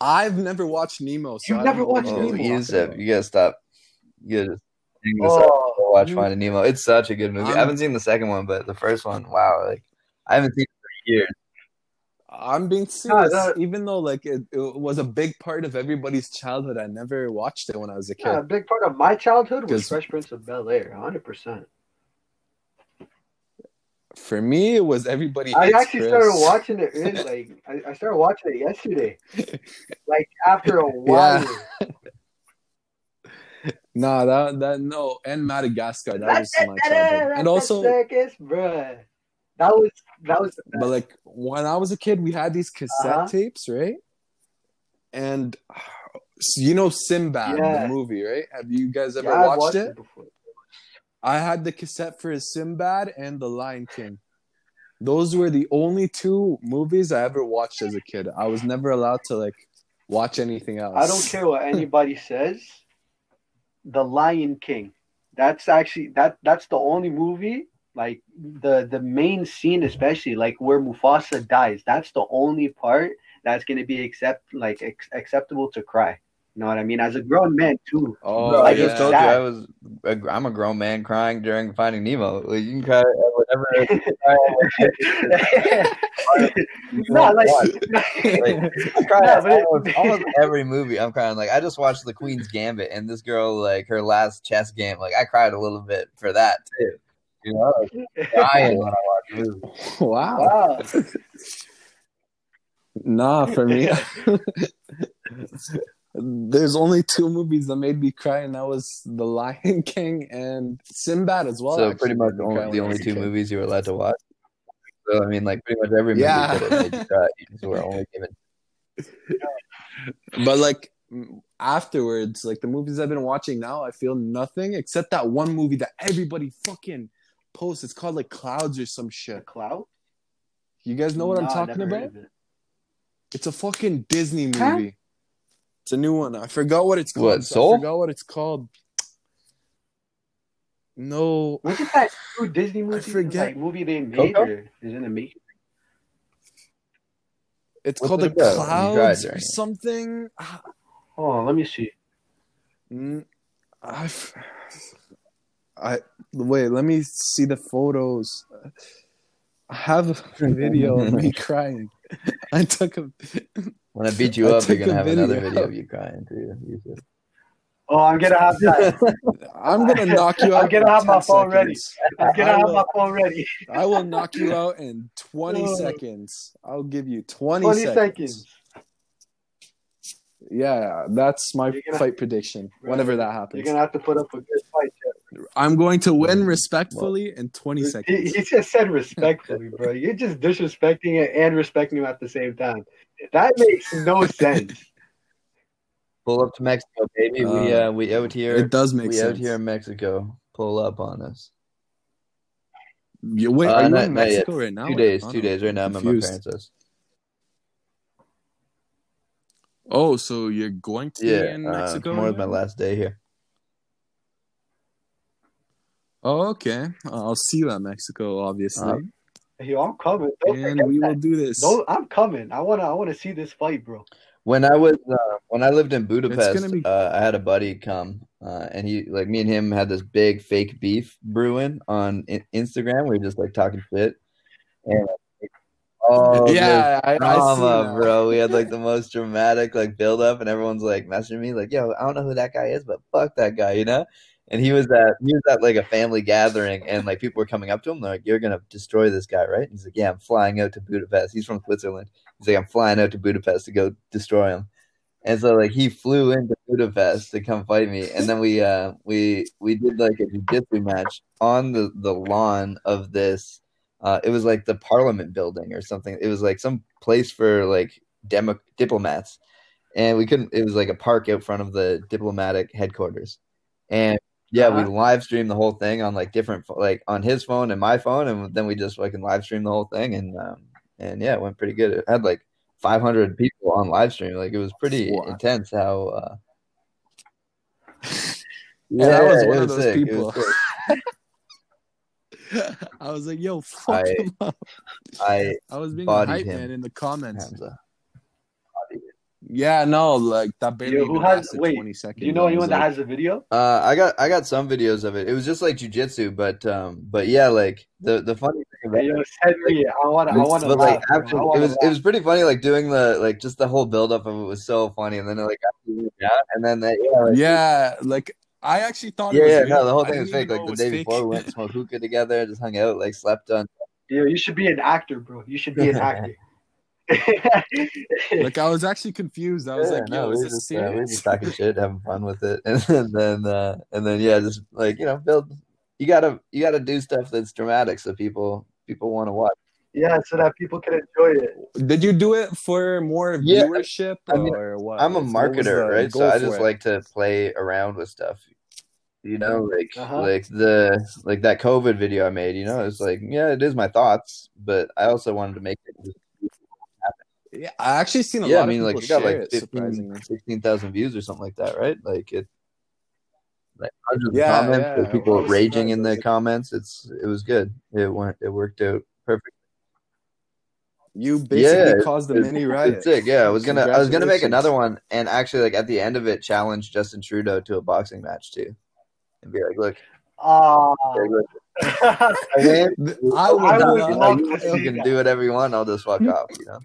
[SPEAKER 2] I've never watched Nemo. So
[SPEAKER 1] You've
[SPEAKER 2] I
[SPEAKER 1] never watched
[SPEAKER 3] oh,
[SPEAKER 1] Nemo?
[SPEAKER 3] Yusuf,
[SPEAKER 2] talking
[SPEAKER 3] you gotta stop you gotta hang this
[SPEAKER 1] oh,
[SPEAKER 3] Go watch
[SPEAKER 2] you-
[SPEAKER 3] Finding Nemo. It's such a good movie. I
[SPEAKER 2] I'm-
[SPEAKER 3] haven't seen the second one, but the first one, wow, like I haven't seen it for years.
[SPEAKER 2] I'm being ah, serious.
[SPEAKER 1] that-
[SPEAKER 2] Even though like it, it was a big part of everybody's childhood, I never watched it when I was a kid.
[SPEAKER 1] yeah, a big part of my childhood was Fresh Prince of Bel Air, hundred percent.
[SPEAKER 2] For me, it was everybody.
[SPEAKER 1] I actually
[SPEAKER 2] Chris.
[SPEAKER 1] started watching it. Really, like, I, I started watching it yesterday. Like after a while.
[SPEAKER 2] Nah, that that no, and Madagascar. That was my childhood, and also,
[SPEAKER 1] circus. That was that was.
[SPEAKER 2] But like when I was a kid, we had these cassette
[SPEAKER 1] Uh-huh.
[SPEAKER 2] tapes, right? And you know Sinbad,
[SPEAKER 1] Yeah.
[SPEAKER 2] the movie, right? Have you guys ever
[SPEAKER 1] Yeah,
[SPEAKER 2] watched,
[SPEAKER 1] watched
[SPEAKER 2] it?
[SPEAKER 1] before.
[SPEAKER 2] I had the cassette for Sinbad and The Lion King. Those were the only two movies I ever watched as a kid. I was never allowed to like watch anything else.
[SPEAKER 1] I don't care what anybody says. The Lion King. That's actually that. That's the only movie. Like the the main scene, especially like where Mufasa dies. That's the only part that's gonna be accept like ex- acceptable to cry. You know what I mean? As a grown man too.
[SPEAKER 2] Oh,
[SPEAKER 3] Bro, I
[SPEAKER 1] like,
[SPEAKER 3] just
[SPEAKER 2] yeah.
[SPEAKER 3] told you. I was. A, I'm a grown man crying during Finding Nemo. Like, you can cry at whatever. you
[SPEAKER 1] no,
[SPEAKER 3] want
[SPEAKER 1] like,
[SPEAKER 3] to watch. I cry
[SPEAKER 1] No,
[SPEAKER 3] at
[SPEAKER 1] but it-
[SPEAKER 3] almost, almost every movie. I'm crying. Like I just watched The Queen's Gambit, and this girl, like her last chess game, like I cried a little bit for that too. You know, like, crying when I watch movies.
[SPEAKER 2] Wow.
[SPEAKER 1] wow.
[SPEAKER 2] Nah, for me, there's only two movies that made me cry, and that was The Lion King and Sinbad as well.
[SPEAKER 3] so
[SPEAKER 2] actually
[SPEAKER 3] pretty much
[SPEAKER 2] made me cry
[SPEAKER 3] only, the only two
[SPEAKER 2] kid.
[SPEAKER 3] movies you were allowed to watch. So I mean, like pretty much every movie
[SPEAKER 2] Yeah.
[SPEAKER 3] could have made you cry. You just were only given.
[SPEAKER 2] But like afterwards, like the movies I've been watching now, I feel nothing except that one movie that everybody fucking post. It's called like Clouds or some
[SPEAKER 1] The
[SPEAKER 2] shit.
[SPEAKER 1] Cloud?
[SPEAKER 2] You guys know what I'm talking about?
[SPEAKER 1] it.
[SPEAKER 2] It's a fucking Disney movie.
[SPEAKER 1] Huh?
[SPEAKER 2] It's a new one. I forgot what it's called.
[SPEAKER 3] What, Soul?
[SPEAKER 2] I forgot what it's called. No,
[SPEAKER 1] Wasn't that new Disney movie?
[SPEAKER 2] I forget.
[SPEAKER 1] Like movie they made
[SPEAKER 3] Coco?
[SPEAKER 1] or is it a making?
[SPEAKER 2] it's
[SPEAKER 3] What's
[SPEAKER 2] called
[SPEAKER 3] it
[SPEAKER 2] like
[SPEAKER 3] about?
[SPEAKER 2] Clouds or something.
[SPEAKER 1] Hold on, let me see.
[SPEAKER 2] Mm, I wait. Let me see the photos. I have a video of me crying. I took a.
[SPEAKER 3] When I beat you
[SPEAKER 2] I
[SPEAKER 3] up, you're gonna
[SPEAKER 2] a
[SPEAKER 3] have another
[SPEAKER 2] video.
[SPEAKER 3] video of you crying too. You said.
[SPEAKER 1] Oh, I'm gonna have that.
[SPEAKER 2] I'm gonna knock you out.
[SPEAKER 1] I'm
[SPEAKER 2] gonna
[SPEAKER 1] have my
[SPEAKER 2] 10
[SPEAKER 1] phone ready. I'm gonna
[SPEAKER 2] I
[SPEAKER 1] have
[SPEAKER 2] will-
[SPEAKER 1] my phone ready.
[SPEAKER 2] I will knock you out in 20
[SPEAKER 1] Oh.
[SPEAKER 2] seconds. I'll give you 20,
[SPEAKER 1] 20
[SPEAKER 2] seconds.
[SPEAKER 1] seconds.
[SPEAKER 2] Yeah, that's my
[SPEAKER 1] gonna-
[SPEAKER 2] fight prediction.
[SPEAKER 1] Right.
[SPEAKER 2] Whenever that happens, You're
[SPEAKER 1] gonna have to put up a good fight. Jeff.
[SPEAKER 2] I'm going to win respectfully in 20
[SPEAKER 1] He,
[SPEAKER 2] seconds.
[SPEAKER 1] he just said respectfully, bro. You're just disrespecting it and respecting him at the same time. That makes no sense.
[SPEAKER 3] Pull up to Mexico, baby. we
[SPEAKER 2] Uh,
[SPEAKER 3] uh we out here.
[SPEAKER 2] It does make sense.
[SPEAKER 3] we
[SPEAKER 2] sense.
[SPEAKER 3] out here in Mexico. Pull up on us.
[SPEAKER 2] You, wait,
[SPEAKER 3] Uh,
[SPEAKER 2] are you
[SPEAKER 3] not-
[SPEAKER 2] in
[SPEAKER 3] not yet.
[SPEAKER 2] Mexico right now?
[SPEAKER 3] Two days. Two days. Right now, I'm at my parents' house.
[SPEAKER 2] Oh, so you're going to be
[SPEAKER 3] Yeah,
[SPEAKER 2] in
[SPEAKER 3] uh,
[SPEAKER 2] Mexico?
[SPEAKER 3] tomorrow's
[SPEAKER 2] right
[SPEAKER 3] my last day here.
[SPEAKER 2] Oh, okay. I'll see you at Mexico, obviously,
[SPEAKER 3] Uh,
[SPEAKER 1] Yo, I'm coming. Don't
[SPEAKER 2] and
[SPEAKER 1] forget
[SPEAKER 2] we will
[SPEAKER 1] that.
[SPEAKER 2] do this.
[SPEAKER 1] No, I'm coming. I wanna, I wanna see this fight, bro.
[SPEAKER 3] When I was uh, when I lived in Budapest,
[SPEAKER 2] be-
[SPEAKER 3] uh, I had a buddy come, uh, and he like me and him had this big fake beef brewing on I- Instagram. We were just like talking shit, and oh
[SPEAKER 2] yeah, I, I
[SPEAKER 3] drama,
[SPEAKER 2] that.
[SPEAKER 3] bro. We had like the most dramatic like build up, and everyone's like messaging me like, "Yo, I don't know who that guy is, but fuck that guy," you know. And he was at he was at like a family gathering, and like people were coming up to him, they're like, "You're gonna destroy this guy, right?" And he's like, "Yeah, I'm flying out to Budapest. He's from Switzerland. He's like, I'm flying out to Budapest to go destroy him." And so like he flew into Budapest to come fight me, and then we uh we we did like a jiu-jitsu match on the the lawn of this. Uh, it was like the Parliament building or something. It was like some place for like demo diplomats, and we couldn't. It was like a park out front of the diplomatic headquarters, and yeah, we
[SPEAKER 1] Uh-huh.
[SPEAKER 3] live streamed the whole thing on like different like on his phone and my phone, and then we just fucking live streamed the whole thing, and um, and yeah, it went pretty good. It had like 500 people on live stream. Like it was pretty
[SPEAKER 2] Wow.
[SPEAKER 3] intense how. Uh,
[SPEAKER 2] And I was
[SPEAKER 3] it
[SPEAKER 2] one of those
[SPEAKER 3] sick.
[SPEAKER 2] People. I was like, yo, fuck
[SPEAKER 3] I-
[SPEAKER 2] him up.
[SPEAKER 3] I
[SPEAKER 2] I was being a hype man in the comments.
[SPEAKER 3] Hamza.
[SPEAKER 2] Yeah, no, like that barely
[SPEAKER 1] Yo, who has-
[SPEAKER 2] lasted
[SPEAKER 1] wait,
[SPEAKER 2] 20 seconds.
[SPEAKER 1] Do you know
[SPEAKER 2] I was
[SPEAKER 1] anyone that has a video?
[SPEAKER 3] Uh, I got I got some videos of it. It was just like jujitsu, but um, but yeah, like the the funny thing about
[SPEAKER 1] Hey, yo, send me. I wanna, I wanna
[SPEAKER 3] but like after it was
[SPEAKER 1] laugh.
[SPEAKER 3] it was pretty funny like doing the like just the whole build up of it was so funny and then like after we went out and then they, yeah like,
[SPEAKER 2] yeah, like I actually thought
[SPEAKER 3] yeah
[SPEAKER 2] it was
[SPEAKER 3] yeah
[SPEAKER 2] real.
[SPEAKER 3] no the whole thing was fake like the
[SPEAKER 2] it was
[SPEAKER 3] day before we went and smoked hookah together just hung out like slept on
[SPEAKER 1] Yo, you should be an actor, bro. You should be an actor.
[SPEAKER 2] Like I was actually confused. I was
[SPEAKER 3] Yeah,
[SPEAKER 2] like,
[SPEAKER 3] no,
[SPEAKER 2] yo,
[SPEAKER 3] we
[SPEAKER 2] is this
[SPEAKER 3] just uh, we were
[SPEAKER 2] serious?
[SPEAKER 3] just talking shit having fun with it and then uh and then yeah just like you know build you gotta you gotta do stuff that's dramatic so people people want to watch
[SPEAKER 1] yeah, so that people can enjoy it.
[SPEAKER 2] Did you do it for more
[SPEAKER 3] Yeah,
[SPEAKER 2] viewership
[SPEAKER 3] I mean,
[SPEAKER 2] or what?
[SPEAKER 3] I'm a
[SPEAKER 2] Like, what was
[SPEAKER 3] marketer,
[SPEAKER 2] the
[SPEAKER 3] right? So I just
[SPEAKER 2] it?
[SPEAKER 3] like to play around with stuff. You know, like
[SPEAKER 1] Uh-huh.
[SPEAKER 3] like the like that COVID video I made. You know, it's like yeah, it is my thoughts, but I also wanted to make it.
[SPEAKER 2] Yeah, I actually seen a
[SPEAKER 3] yeah,
[SPEAKER 2] lot
[SPEAKER 3] I mean,
[SPEAKER 2] of
[SPEAKER 3] like
[SPEAKER 2] people
[SPEAKER 3] it got
[SPEAKER 2] share
[SPEAKER 3] like
[SPEAKER 2] it,
[SPEAKER 3] 15,
[SPEAKER 2] surprisingly.
[SPEAKER 3] 16,000 views or something like that, right? Like it, like hundreds
[SPEAKER 2] Yeah,
[SPEAKER 3] of comments,
[SPEAKER 2] yeah,
[SPEAKER 3] people
[SPEAKER 2] was
[SPEAKER 3] raging in the comments. It's it was good. It went it worked out perfect.
[SPEAKER 2] You basically
[SPEAKER 3] Yeah,
[SPEAKER 2] caused a
[SPEAKER 3] It's-
[SPEAKER 2] mini riot.
[SPEAKER 3] It's sick. Yeah, I was gonna I was gonna make another one, and actually, like at the end of it, challenge Justin Trudeau to a boxing match too, and be like, look,
[SPEAKER 1] ah.
[SPEAKER 3] like, look
[SPEAKER 1] I
[SPEAKER 3] I mean,
[SPEAKER 2] I would,
[SPEAKER 1] I would
[SPEAKER 2] not-
[SPEAKER 3] you can do whatever you want. I'll just fuck off. You know.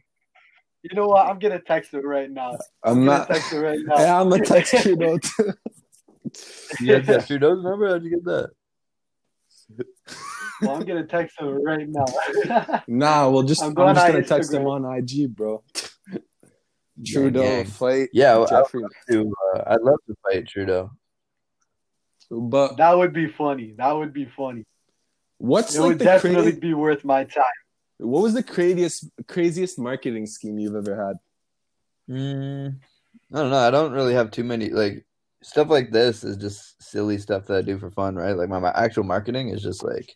[SPEAKER 1] You know what? I'm gonna text him right now.
[SPEAKER 2] I'm
[SPEAKER 1] I'm
[SPEAKER 2] not.
[SPEAKER 1] gonna text him right now.
[SPEAKER 2] Yeah, I'm gonna text you though too.
[SPEAKER 3] You got Trudeau's number? How'd you get that?
[SPEAKER 1] Well, I'm gonna text him right now.
[SPEAKER 2] Nah, well, just
[SPEAKER 1] I'm
[SPEAKER 2] I'm, just gonna text him on IG, bro. Trudeau
[SPEAKER 3] gang.
[SPEAKER 2] fight
[SPEAKER 3] Yeah, well, I
[SPEAKER 2] Jeffrey,
[SPEAKER 3] To, uh, I'd love to fight Trudeau.
[SPEAKER 2] but
[SPEAKER 1] that would be funny. That would be funny.
[SPEAKER 2] what's
[SPEAKER 1] It
[SPEAKER 2] like
[SPEAKER 1] would
[SPEAKER 2] the
[SPEAKER 1] definitely
[SPEAKER 2] crazy?
[SPEAKER 1] be worth my time.
[SPEAKER 2] What was the craziest craziest marketing scheme you've ever had?
[SPEAKER 3] Mm, I don't know. I don't really have too many like stuff like this is just silly stuff that I do for fun, right? Like my, my actual marketing is just like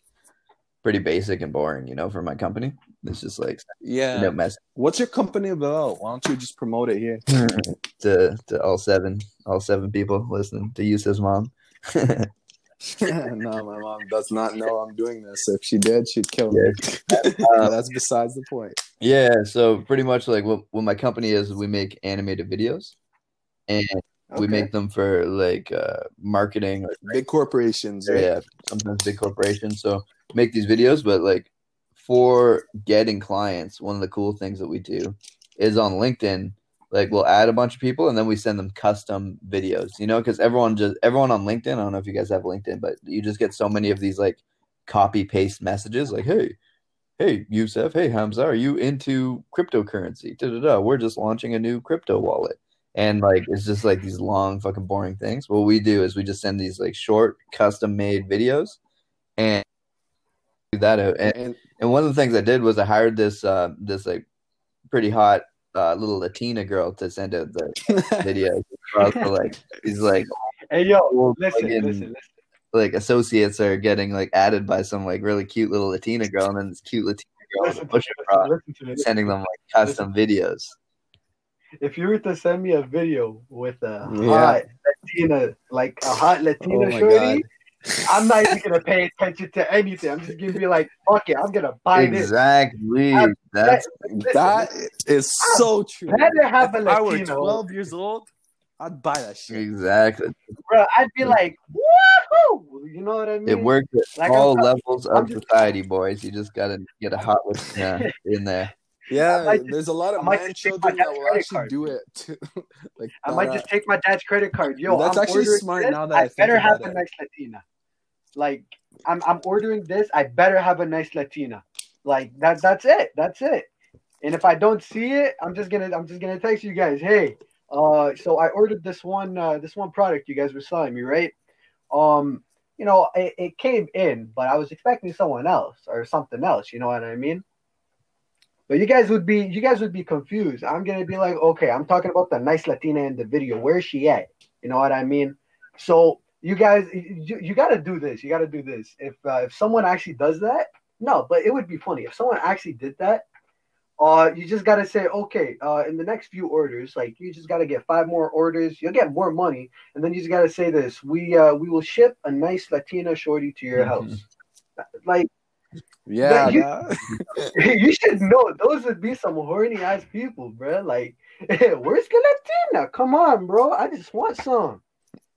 [SPEAKER 3] pretty basic and boring, you know, for my company. It's just like
[SPEAKER 2] Yeah.
[SPEAKER 3] no mess
[SPEAKER 2] What's your company about? Why don't you just promote it here?
[SPEAKER 3] to to all seven all seven people listening to Yusuf's mom.
[SPEAKER 2] no, my mom does not know I'm doing this. If she did, she'd kill me.
[SPEAKER 3] Uh,
[SPEAKER 2] That's besides the point.
[SPEAKER 3] yeah, so pretty much like what what my company is, we make animated videos, and we make them for like uh, marketing or
[SPEAKER 2] Big corporations, right?
[SPEAKER 3] yeah, sometimes big corporations. So make these videos, but like for getting clients, one of the cool things that we do is on LinkedIn. Like we'll add a bunch of people and then we send them custom videos. You know, because everyone just everyone on LinkedIn. I don't know if you guys have LinkedIn, but you just get so many of these like copy paste messages. Like, hey, hey, Yusuf hey Hamza, are you into cryptocurrency? Da da da. We're just launching a new crypto wallet. And like it's just like these long fucking boring things. What we do is we just send these like short custom made videos and do that out. And,
[SPEAKER 2] And
[SPEAKER 3] and one of the things I did was I hired this uh this like pretty hot uh little Latina girl to send out the videos. So, like these like
[SPEAKER 1] Hey yo,
[SPEAKER 3] old
[SPEAKER 1] listen,
[SPEAKER 3] fucking,
[SPEAKER 1] listen, listen.
[SPEAKER 3] like associates are getting like added by some like really cute little Latina girl and then this cute Latina girl
[SPEAKER 1] Listen
[SPEAKER 3] is
[SPEAKER 1] to
[SPEAKER 3] pushing
[SPEAKER 1] this,
[SPEAKER 3] across
[SPEAKER 1] listen to this.
[SPEAKER 3] sending them like custom videos.
[SPEAKER 1] If you were to send me a video with a
[SPEAKER 2] Yeah.
[SPEAKER 1] hot Latina, like a hot Latina
[SPEAKER 2] Oh my
[SPEAKER 1] shorty, I'm not even gonna pay attention to anything. I'm just gonna be like, fuck it, I'm gonna buy this.
[SPEAKER 3] Exactly.
[SPEAKER 1] I'm-
[SPEAKER 3] That's
[SPEAKER 2] that is so true.
[SPEAKER 1] better have a
[SPEAKER 2] if I were 12 years old, I'd buy that shit.
[SPEAKER 3] exactly.
[SPEAKER 1] Bro, I'd be like, woohoo! You know what I mean?
[SPEAKER 3] It works at
[SPEAKER 1] Like,
[SPEAKER 3] all
[SPEAKER 1] I'm-
[SPEAKER 3] levels
[SPEAKER 1] I'm
[SPEAKER 3] of
[SPEAKER 1] just-
[SPEAKER 3] society, boys. You just gotta get a hot Latina in there.
[SPEAKER 2] Yeah,
[SPEAKER 1] just-
[SPEAKER 2] there's a lot of
[SPEAKER 1] might
[SPEAKER 2] man children that will actually
[SPEAKER 1] card.
[SPEAKER 2] do it too. like
[SPEAKER 1] I might
[SPEAKER 2] that,
[SPEAKER 1] just
[SPEAKER 2] uh,
[SPEAKER 1] take my dad's credit card. Yo,
[SPEAKER 2] That's
[SPEAKER 1] I'm
[SPEAKER 2] actually
[SPEAKER 1] ordering
[SPEAKER 2] smart
[SPEAKER 1] this,
[SPEAKER 2] now that
[SPEAKER 1] I,
[SPEAKER 2] I think
[SPEAKER 1] better have
[SPEAKER 2] about
[SPEAKER 1] a
[SPEAKER 2] it.
[SPEAKER 1] nice Latina. Like I'm I'm ordering this, I better have a nice Latina. Like that that's it. That's it. And if I don't see it, I'm just gonna I'm just gonna text you guys, hey, uh so I ordered this one uh this one product you guys were selling me, right? Um, you know, it, it came in, but I was expecting someone else or something else, you know what I mean? But you guys would be you guys would be confused. I'm gonna be like, okay, I'm talking about the nice Latina in the video. Where's she at? You know what I mean? So you guys, you, you got to do this. You got to do this. If uh, if someone actually does that, no, but it would be funny if someone actually did that. Uh, you just got to say, okay, uh, in the next few orders, like you just got to get five more orders. You'll get more money, and then you just got to say this: we uh, we will ship a nice Latina shorty to your
[SPEAKER 2] Mhm.
[SPEAKER 1] house. Like
[SPEAKER 2] yeah,
[SPEAKER 1] you- you should know those would be some horny ass people, bro. Like, where's the Latina? Come on, bro. I just want some.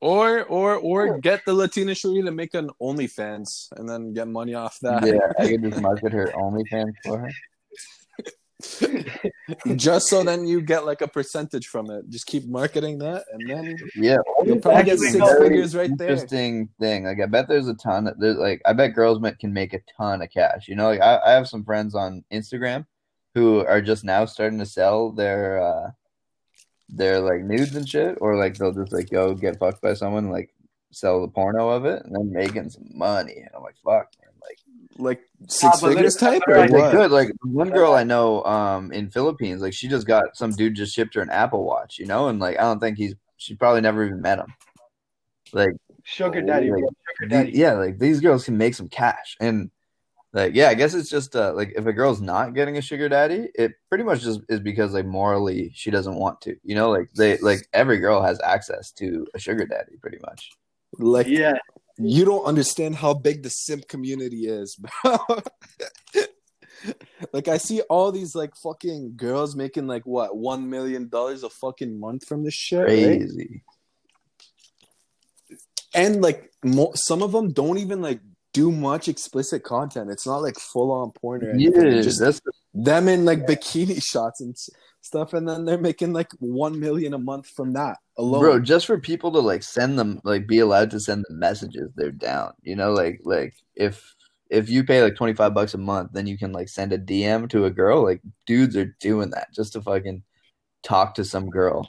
[SPEAKER 2] Or or or get the Latina shorty to make an OnlyFans and then get money off that.
[SPEAKER 3] Yeah, I could just market her OnlyFans for her.
[SPEAKER 2] Just so then you get like a percentage from it. Just keep marketing that, and then
[SPEAKER 3] Yeah,
[SPEAKER 2] you'll probably get six figures right there.
[SPEAKER 3] interesting thing. Like, I bet there's a ton. Of, there's like, I bet girls can make a ton of cash. You know, like I, I have some friends on Instagram who are just now starting to sell their uh their like nudes and shit, or like they'll just like go get fucked by someone, and, like sell the porno of it, and then making some money. And I'm like, fuck, man, like.
[SPEAKER 2] Like six figures type or
[SPEAKER 3] Like
[SPEAKER 2] what?
[SPEAKER 3] good. Like one girl I know um in Philippines, like she just got some dude just shipped her an Apple Watch, you know, and like I don't think he's she probably never even met him. Like
[SPEAKER 1] Sugar daddy,
[SPEAKER 3] Like.
[SPEAKER 1] Sugar daddy.
[SPEAKER 3] yeah, like these girls can make some cash. And like yeah, I guess it's just uh like if a girl's not getting a sugar daddy, it pretty much just is because like morally she doesn't want to. You know, like they like every girl has access to a sugar daddy pretty much.
[SPEAKER 2] Like
[SPEAKER 1] Yeah,
[SPEAKER 2] you don't understand how big the simp community is, bro. like I see all these like fucking girls making like what one million dollars a fucking month from this shit, right?
[SPEAKER 3] Crazy.
[SPEAKER 2] And like mo- some of them don't even like do much explicit content. It's not like full on porn or anything.
[SPEAKER 3] Yeah,
[SPEAKER 2] just
[SPEAKER 3] that's
[SPEAKER 2] them in like bikini shots and stuff, and then they're making like one million a month from that alone.
[SPEAKER 3] bro just for people to like send them like be allowed to send them messages they're down you know like like if if you pay like 25 bucks a month then you can like send a dm to a girl like dudes are doing that just to fucking talk to some girl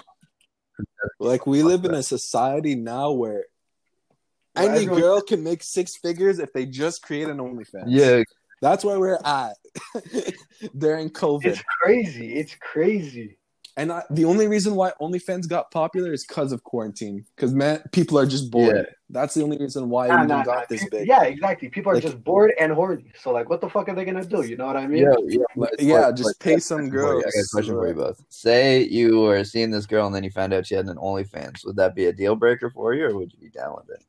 [SPEAKER 2] Like we live in a society now where
[SPEAKER 1] Well,
[SPEAKER 2] any
[SPEAKER 1] everyone-
[SPEAKER 2] girl can make six figures if they just create an OnlyFans.
[SPEAKER 3] yeah
[SPEAKER 2] that's where we're at during COVID.
[SPEAKER 1] it's crazy. It's crazy.
[SPEAKER 2] and I, the only reason why OnlyFans got popular is because of quarantine. Because man, people are just bored.
[SPEAKER 3] Yeah.
[SPEAKER 2] That's the only reason why
[SPEAKER 1] Nah,
[SPEAKER 2] it
[SPEAKER 1] nah,
[SPEAKER 2] got
[SPEAKER 1] nah.
[SPEAKER 2] this big.
[SPEAKER 1] Yeah, exactly. People are
[SPEAKER 2] Like-
[SPEAKER 1] just bored and horny. So like, what the fuck are they gonna do? You know what I mean?
[SPEAKER 3] Yeah, yeah,
[SPEAKER 2] Like, yeah,
[SPEAKER 3] like-
[SPEAKER 2] just
[SPEAKER 3] like,
[SPEAKER 2] pay
[SPEAKER 3] I
[SPEAKER 2] some
[SPEAKER 3] got a question for you. I got a
[SPEAKER 2] girls.
[SPEAKER 3] question for you both. Say you were seeing this girl and then you found out she had an OnlyFans. Would that be a deal breaker for you, or would you be down with it?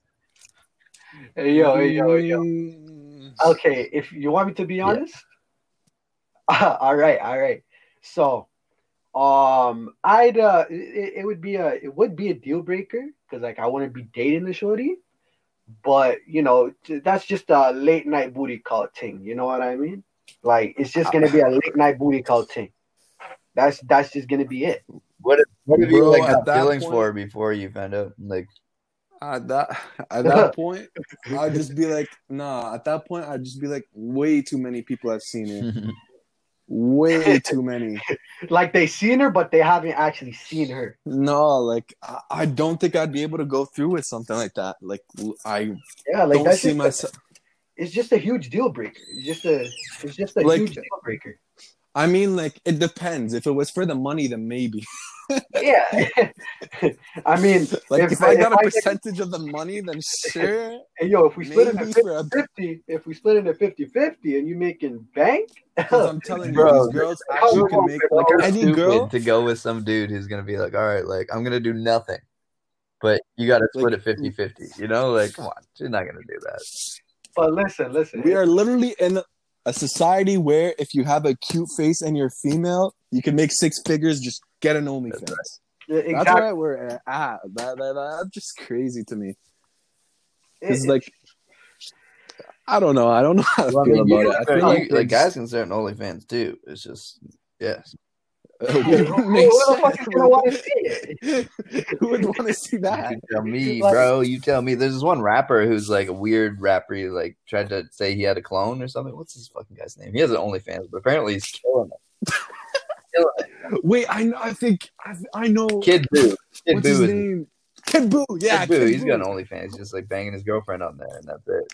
[SPEAKER 1] Hey yo, hey yo, hey yo. Okay, if you want me to be honest, all right, all right. So, um, I'd uh, it, it would be a it would be a deal breaker because like I wouldn't be dating the shorty, but you know that's just a late night booty call thing. You know what I mean? Like it's just gonna be a late night booty call thing. That's that's just gonna be it.
[SPEAKER 3] What if, what have you like
[SPEAKER 2] at
[SPEAKER 3] feelings
[SPEAKER 2] point-
[SPEAKER 3] for before you found out? Like,
[SPEAKER 2] At that at that point, I'd just be like, nah. At that point, I'd just be like, way too many people have seen it. Way too many.
[SPEAKER 1] Like they seen her, but they haven't actually seen her.
[SPEAKER 2] No, like I, I don't think I'd be able to go through with something like that. Like I
[SPEAKER 1] Yeah, like
[SPEAKER 2] don't
[SPEAKER 1] that's
[SPEAKER 2] see
[SPEAKER 1] just
[SPEAKER 2] myself.
[SPEAKER 1] it's just a huge deal breaker. It's just a it's just a
[SPEAKER 2] Like-
[SPEAKER 1] huge deal breaker.
[SPEAKER 2] I mean, like it depends. If it was for the money, then maybe.
[SPEAKER 1] Yeah. I mean,
[SPEAKER 2] Like
[SPEAKER 1] If-
[SPEAKER 2] if, I
[SPEAKER 1] if
[SPEAKER 2] got
[SPEAKER 1] I
[SPEAKER 2] a
[SPEAKER 1] get-
[SPEAKER 2] percentage of the money, then sure.
[SPEAKER 1] hey, yo, if we split it
[SPEAKER 2] Maybe
[SPEAKER 1] at
[SPEAKER 2] for a
[SPEAKER 1] 50, if we split it at 50 50 and you making bank,
[SPEAKER 2] Because I'm telling you, these girls actually can make
[SPEAKER 1] bro,
[SPEAKER 2] like any girl.
[SPEAKER 3] to go with some dude who's gonna be like, all right, like I'm gonna do nothing, but you got to split
[SPEAKER 2] Like-
[SPEAKER 3] it 50-50. You know, like come on, she's not gonna do that.
[SPEAKER 1] but listen, listen.
[SPEAKER 2] We are literally in a society where if you have a cute face and you're female, you can make six figures. Just get an OnlyFans.
[SPEAKER 3] That's
[SPEAKER 1] Yeah,
[SPEAKER 2] That's where we're at. Ah, that, that, that's just crazy to me.
[SPEAKER 1] It-
[SPEAKER 2] It's like I don't know. I don't know how to
[SPEAKER 3] Well, I
[SPEAKER 2] feel
[SPEAKER 3] mean, you
[SPEAKER 2] about it. I feel
[SPEAKER 3] start-
[SPEAKER 2] like,
[SPEAKER 3] you- like guys can start an OnlyFans too. It's just yes.
[SPEAKER 1] who,
[SPEAKER 2] would make
[SPEAKER 1] the fuck is
[SPEAKER 2] sense.
[SPEAKER 1] gonna want to see it?
[SPEAKER 2] Who would want to see that?
[SPEAKER 3] You tell me,
[SPEAKER 1] Like-
[SPEAKER 3] bro. You tell me. There's this one rapper who's like a weird rapper. He like tried to say he had a clone or something. What's his fucking guy's name? He has an OnlyFans, but apparently he's killing it. Killing it.
[SPEAKER 2] Wait, I. I think I, I know.
[SPEAKER 3] Kid Buu. Kid
[SPEAKER 2] What's
[SPEAKER 3] Buu
[SPEAKER 2] his
[SPEAKER 3] is
[SPEAKER 2] name? Kid Buu. Yeah,
[SPEAKER 3] Kid Buu.
[SPEAKER 2] Kid
[SPEAKER 3] He's
[SPEAKER 2] Buu.
[SPEAKER 3] got an OnlyFans. He's just like banging his girlfriend on there, and that's it.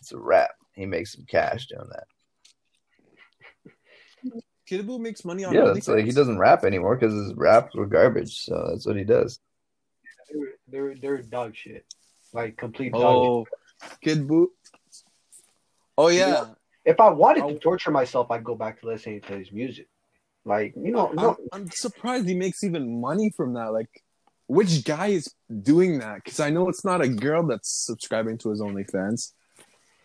[SPEAKER 3] It's a rap. He makes some cash doing that.
[SPEAKER 2] Kid Buu makes money on
[SPEAKER 3] Yeah, that's like he doesn't rap anymore because his raps were garbage. So that's what he does.
[SPEAKER 1] They're, they're, they're dog shit. Like complete dog
[SPEAKER 2] Oh, Kid Buu. Oh yeah.
[SPEAKER 1] Yeah. If I wanted
[SPEAKER 2] Oh.
[SPEAKER 1] to torture myself, I'd go back to listening to his music. Like, you know,
[SPEAKER 2] I'm, I'm surprised he makes even money from that. Like, which guy is doing that? Because I know it's not a girl that's subscribing to his OnlyFans.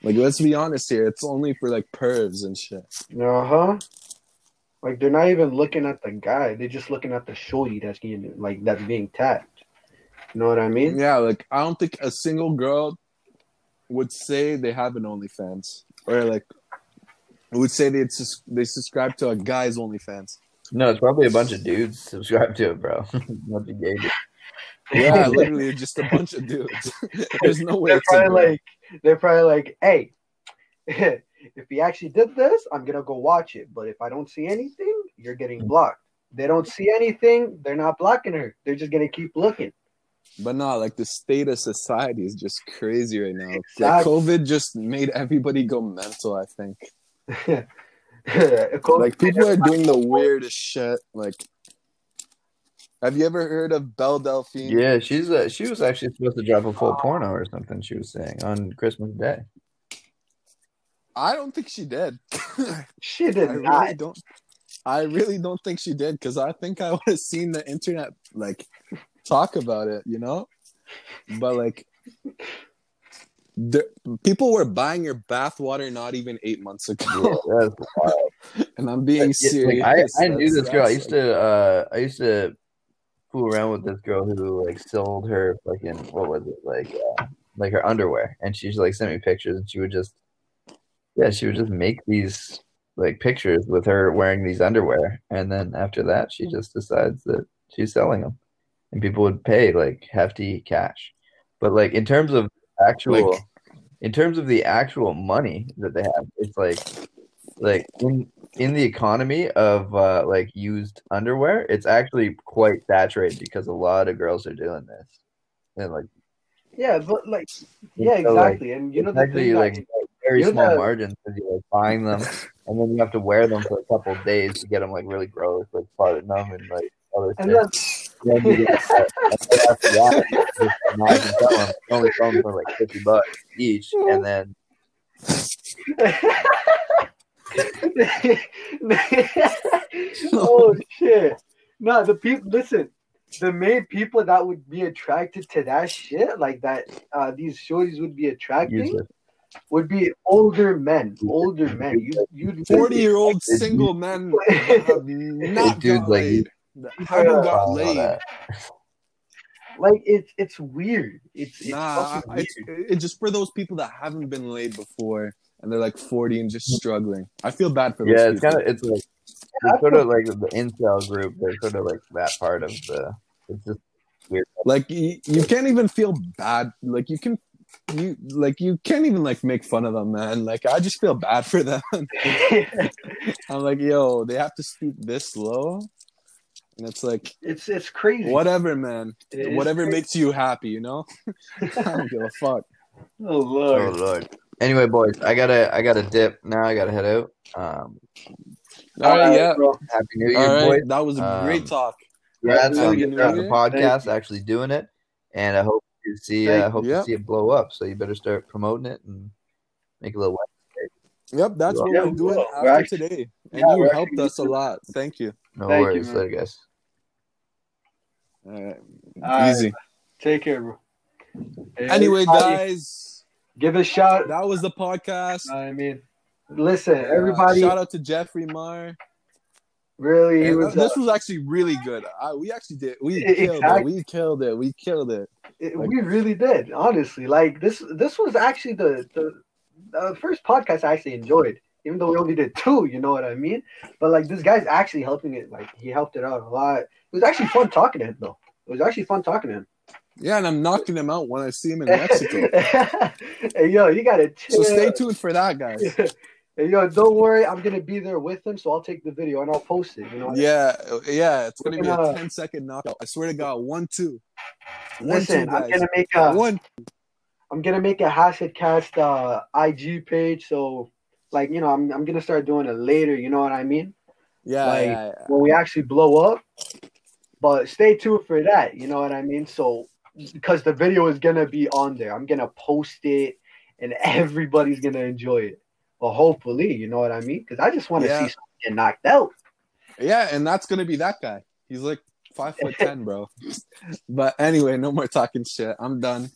[SPEAKER 2] Like, let's be honest here. It's only for like pervs and shit.
[SPEAKER 1] uh huh. Like they're not even looking at the guy; they're just looking at the shorty that's getting like that's being tapped. You know what I mean?
[SPEAKER 2] Yeah, like I don't think a single girl would say they have an OnlyFans or like would say they sus- they subscribe to a guy's OnlyFans.
[SPEAKER 3] No, it's probably a bunch of dudes subscribe to it, bro. bunch of gay dudes.
[SPEAKER 2] Yeah, literally just a bunch of dudes. There's no way.
[SPEAKER 1] they're probably
[SPEAKER 2] girl.
[SPEAKER 1] like, they're probably like, hey, if he actually did this, I'm gonna go watch it. But if I don't see anything, you're getting blocked. They don't see anything, they're not blocking her. They're just gonna keep looking.
[SPEAKER 2] But no, like the state of society is just crazy right now. Like COVID just made everybody go mental. I think
[SPEAKER 1] like
[SPEAKER 2] like people are doing the weirdest shit. Like, have you ever heard of Belle Delphine?
[SPEAKER 3] Yeah, she's uh, she was actually supposed to drop a full porno or something. She was saying on Christmas Day.
[SPEAKER 2] I don't think she did.
[SPEAKER 1] she
[SPEAKER 2] I
[SPEAKER 1] did
[SPEAKER 2] really
[SPEAKER 1] not.
[SPEAKER 2] don't. I really don't think she did because I think I would have seen the internet like talk about it, you know. But like, people were buying your bathwater not even eight months
[SPEAKER 3] Yeah,
[SPEAKER 2] ago,
[SPEAKER 3] that's wild.
[SPEAKER 2] and I'm being
[SPEAKER 3] Yeah,
[SPEAKER 2] serious.
[SPEAKER 3] like, I, I knew this girl. I used to uh I used to fool around with this girl who like sold her fucking what was it like uh, like her underwear, and she's like sent me pictures, and she would just yeah she would just make these like pictures with her wearing these underwear, and then after that she just decides that she's selling them, and people would pay like hefty cash, but like in terms of actual.
[SPEAKER 2] Like-
[SPEAKER 3] in terms of the actual money that they have, it's like like in in the economy of uh, like used underwear, it's actually quite saturated because a lot of girls are doing this, and like
[SPEAKER 1] Yeah, but like, yeah,
[SPEAKER 3] so, like,
[SPEAKER 1] exactly. and you know the
[SPEAKER 3] actually like
[SPEAKER 1] like,
[SPEAKER 3] very small
[SPEAKER 1] the-
[SPEAKER 3] margins because you're like buying them, and then you have to wear them for a couple of days to get them like really gross, like part of them and like other
[SPEAKER 1] and
[SPEAKER 3] shit.
[SPEAKER 1] then
[SPEAKER 3] then you get, and then after that, just, now I can tell them it's only selling for like fifty bucks each, and then
[SPEAKER 1] oh shit! No, the people. Listen, the main people that would be attracted to that shit, like that, uh, these shorties would be attracting,
[SPEAKER 3] useless.
[SPEAKER 1] would be older men. Older men. You, you'd
[SPEAKER 2] Forty-year-old single men not
[SPEAKER 3] Dude,
[SPEAKER 2] got
[SPEAKER 3] like,
[SPEAKER 2] laid. that haven't got laid.
[SPEAKER 1] like it's it's weird. It's, it's
[SPEAKER 2] Nah,
[SPEAKER 1] fucking
[SPEAKER 2] I- it's, it's just for those people that haven't been laid before and they're like 40 and just struggling. I feel bad for those
[SPEAKER 3] Yeah, it's kind of it's like it's sort of like the incel group. They're sort of like that part of the. It's just weird.
[SPEAKER 2] like you, you can't even feel bad. Like you can, you like you can't even like make fun of them, man. Like I just feel bad for them. I'm like, yo, they have to stoop this low, and it's like
[SPEAKER 1] it's it's crazy.
[SPEAKER 2] whatever, man.
[SPEAKER 1] It is
[SPEAKER 2] Whatever makes you happy, you know. I don't give a fuck.
[SPEAKER 1] Oh lord.
[SPEAKER 3] Oh
[SPEAKER 1] lord.
[SPEAKER 3] lord. Anyway, boys, I gotta I gotta dip now. I gotta head out. Um,
[SPEAKER 2] All right, yeah.
[SPEAKER 1] bro.
[SPEAKER 3] happy New Year,
[SPEAKER 2] All right,
[SPEAKER 3] boys.
[SPEAKER 2] that was a
[SPEAKER 3] Um,
[SPEAKER 2] great talk.
[SPEAKER 3] Congrats
[SPEAKER 1] Happy
[SPEAKER 3] on
[SPEAKER 2] New
[SPEAKER 3] getting on
[SPEAKER 2] Year.
[SPEAKER 3] the podcast,
[SPEAKER 1] Thank
[SPEAKER 3] actually doing it, and I hope to see
[SPEAKER 1] Thank
[SPEAKER 3] uh, hope
[SPEAKER 2] you.
[SPEAKER 3] to see it blow up. So you better start promoting it and make a little.
[SPEAKER 2] Yep, that's what
[SPEAKER 1] Yeah,
[SPEAKER 2] we're doing
[SPEAKER 1] will.
[SPEAKER 2] after
[SPEAKER 1] We're actually-
[SPEAKER 2] today, and
[SPEAKER 1] Yeah,
[SPEAKER 2] you helped us a lot. Thank you.
[SPEAKER 3] No
[SPEAKER 1] Thank you,
[SPEAKER 3] worries,
[SPEAKER 1] man.
[SPEAKER 3] later, guys.
[SPEAKER 2] All right.
[SPEAKER 1] All right.
[SPEAKER 2] Easy.
[SPEAKER 1] Take care, bro. Hey,
[SPEAKER 2] Anyway,
[SPEAKER 1] everybody,
[SPEAKER 2] guys,
[SPEAKER 1] give a shout.
[SPEAKER 2] that was the podcast.
[SPEAKER 1] I mean, listen,
[SPEAKER 2] Uh,
[SPEAKER 1] everybody.
[SPEAKER 2] shout out to Jeffrey Marr.
[SPEAKER 1] really, he
[SPEAKER 2] And,
[SPEAKER 1] was.
[SPEAKER 2] uh, this
[SPEAKER 1] uh,
[SPEAKER 2] was actually really good. I, we actually did. We
[SPEAKER 1] E-
[SPEAKER 2] killed it. We killed it. We killed it.
[SPEAKER 1] it-
[SPEAKER 2] like-
[SPEAKER 1] we really did, honestly. Like this, this was actually the the, the first podcast I actually enjoyed. Even though we only did two, you know what I mean. But like this guy's actually helping it. Like he helped it out a lot. It was actually fun talking to him, though. It was actually fun talking to him.
[SPEAKER 2] Yeah, and I'm knocking him out when I see him in Mexico.
[SPEAKER 1] hey, yo, you gotta chill.
[SPEAKER 2] so stay tuned for that, guys.
[SPEAKER 1] hey, yo, don't worry. I'm gonna be there with him, so I'll take the video and I'll post it. You know.
[SPEAKER 2] Yeah, yeah. It's gonna be a
[SPEAKER 1] Uh,
[SPEAKER 2] 10 second knockout. I swear to God. One, two. One,
[SPEAKER 1] Listen,
[SPEAKER 2] two,
[SPEAKER 1] I'm gonna make a.
[SPEAKER 2] One.
[SPEAKER 1] I'm gonna make a Hashtag Cast uh, IG page. So, like, you know, I'm I'm gonna start doing it later. You know what I mean?
[SPEAKER 2] Yeah,
[SPEAKER 1] Like,
[SPEAKER 2] yeah, yeah.
[SPEAKER 1] When we actually blow up. But stay tuned for that. You know what I mean? So, because the video is gonna be on there, I'm gonna post it, and everybody's gonna enjoy it. Well, hopefully, you know what I mean? Because I just want to
[SPEAKER 2] Yeah.
[SPEAKER 1] see someone get knocked out.
[SPEAKER 2] Yeah, and that's gonna be that guy. He's like five foot ten, bro. But anyway, no more talking shit. I'm done.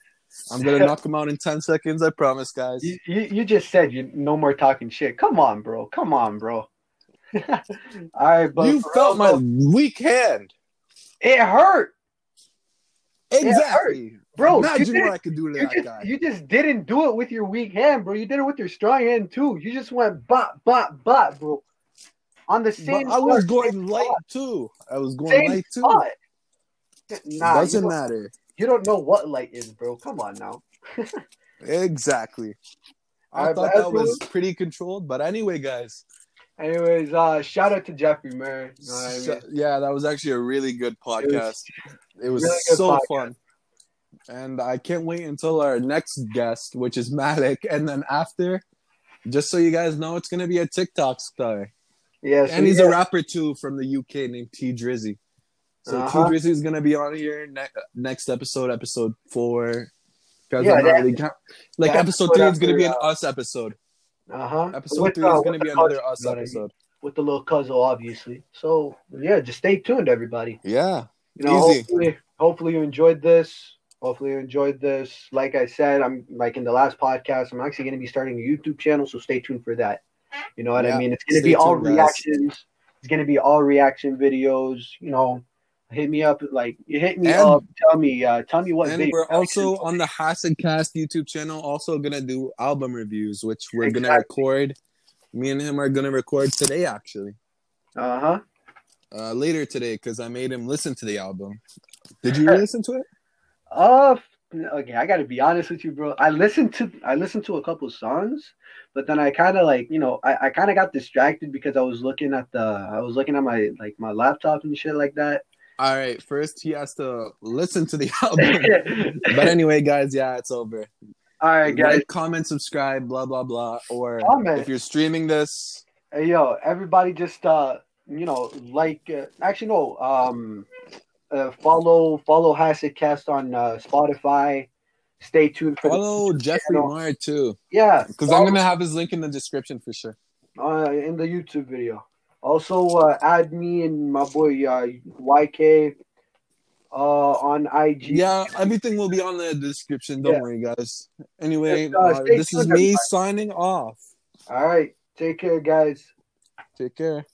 [SPEAKER 2] I'm gonna knock him out in ten seconds. I promise, guys.
[SPEAKER 1] You, you, you just said you no more talking shit. Come on, bro. Come on, bro. All right, but
[SPEAKER 2] you felt my weak hand.
[SPEAKER 1] It hurt,
[SPEAKER 2] Exactly.
[SPEAKER 1] bro. you,
[SPEAKER 2] Imagine what I could do to
[SPEAKER 1] you
[SPEAKER 2] that
[SPEAKER 1] just,
[SPEAKER 2] guy.
[SPEAKER 1] you just didn't do it with your weak hand, bro. You did it with your strong hand too. You just went bop, bop, bop, bro. On the
[SPEAKER 2] But
[SPEAKER 1] same.
[SPEAKER 2] I was
[SPEAKER 1] spot,
[SPEAKER 2] going light
[SPEAKER 1] spot,
[SPEAKER 2] too. I was going
[SPEAKER 1] Same
[SPEAKER 2] light too.
[SPEAKER 1] spot. Nah,
[SPEAKER 2] Doesn't matter.
[SPEAKER 1] You don't know what light is, bro. Come on now.
[SPEAKER 2] Exactly. I thought that was pretty controlled, but anyway, guys.
[SPEAKER 1] Anyways, uh, shout out to Jeffrey Murray. You know I mean?
[SPEAKER 2] yeah, that was actually a really good podcast. It was,
[SPEAKER 1] really
[SPEAKER 2] so
[SPEAKER 1] podcast.
[SPEAKER 2] fun. And I can't wait until our next guest, which is Malik. And then after, just so you guys know, it's going to be a TikTok star.
[SPEAKER 1] Yeah, so
[SPEAKER 2] and he's
[SPEAKER 1] yeah,
[SPEAKER 2] a rapper too from the UK named T Drizzy. So
[SPEAKER 1] Uh-huh.
[SPEAKER 2] T Drizzy is gonna be on here ne- next episode, episode four. Because
[SPEAKER 1] Yeah, that-
[SPEAKER 2] really count- like episode
[SPEAKER 1] episode
[SPEAKER 2] three is gonna be an
[SPEAKER 1] after,
[SPEAKER 2] us episode.
[SPEAKER 1] uh huh.
[SPEAKER 2] Episode three is gonna be another us episode.
[SPEAKER 1] with the little cousin, obviously. So yeah, just stay tuned, everybody.
[SPEAKER 2] Yeah,
[SPEAKER 1] You know,
[SPEAKER 2] Easy.
[SPEAKER 1] hopefully, hopefully you enjoyed this. Hopefully you enjoyed this. Like I said, I'm like in the last podcast. I'm actually going to be starting a YouTube channel, so stay tuned for that. You know what
[SPEAKER 2] Yeah,
[SPEAKER 1] I mean? It's going to
[SPEAKER 2] stay
[SPEAKER 1] be all
[SPEAKER 2] guys.
[SPEAKER 1] reactions. It's going to be all reaction videos. You know, hit me up. Like you hit me
[SPEAKER 2] And-
[SPEAKER 1] up. Tell me. Uh, tell me what.
[SPEAKER 2] And we're also on the Hassan Cast YouTube channel. Also gonna do album reviews, which we're gonna record. Me and him are gonna record today, actually.
[SPEAKER 1] Uh huh.
[SPEAKER 2] Uh, later today, because I made him listen to the album. Did you listen to it?
[SPEAKER 1] Uh, okay, I gotta be honest with you, bro. I listened to I listened to a couple songs, but then I kind of like you know I, I kind of got distracted because I was looking at the I was looking at my like my laptop and shit like that.
[SPEAKER 2] All right, first he has to listen to the album. but anyway, guys, yeah, it's over.
[SPEAKER 1] All right, guys.
[SPEAKER 2] Like, comment, subscribe, blah blah blah. Or
[SPEAKER 1] Comment.
[SPEAKER 2] if you're streaming this,
[SPEAKER 1] Hey, yo, everybody, just uh, you know, like uh, actually no, um, uh, follow follow Hassid Cast on uh, Spotify. Stay tuned for
[SPEAKER 2] Follow Jeffrey. Meyer too,
[SPEAKER 1] Yeah,
[SPEAKER 2] because I'm gonna have his link in the description for sure.
[SPEAKER 1] uh, in the YouTube video. Also, uh, add me and my boy uh, YK uh, on IG.
[SPEAKER 2] Yeah, everything will be on the description. Don't
[SPEAKER 1] Yeah.
[SPEAKER 2] worry, guys. Anyway,
[SPEAKER 1] Just, uh,
[SPEAKER 2] uh, this is me
[SPEAKER 1] everybody.
[SPEAKER 2] signing off.
[SPEAKER 1] All right. Take care, guys.
[SPEAKER 2] Take care.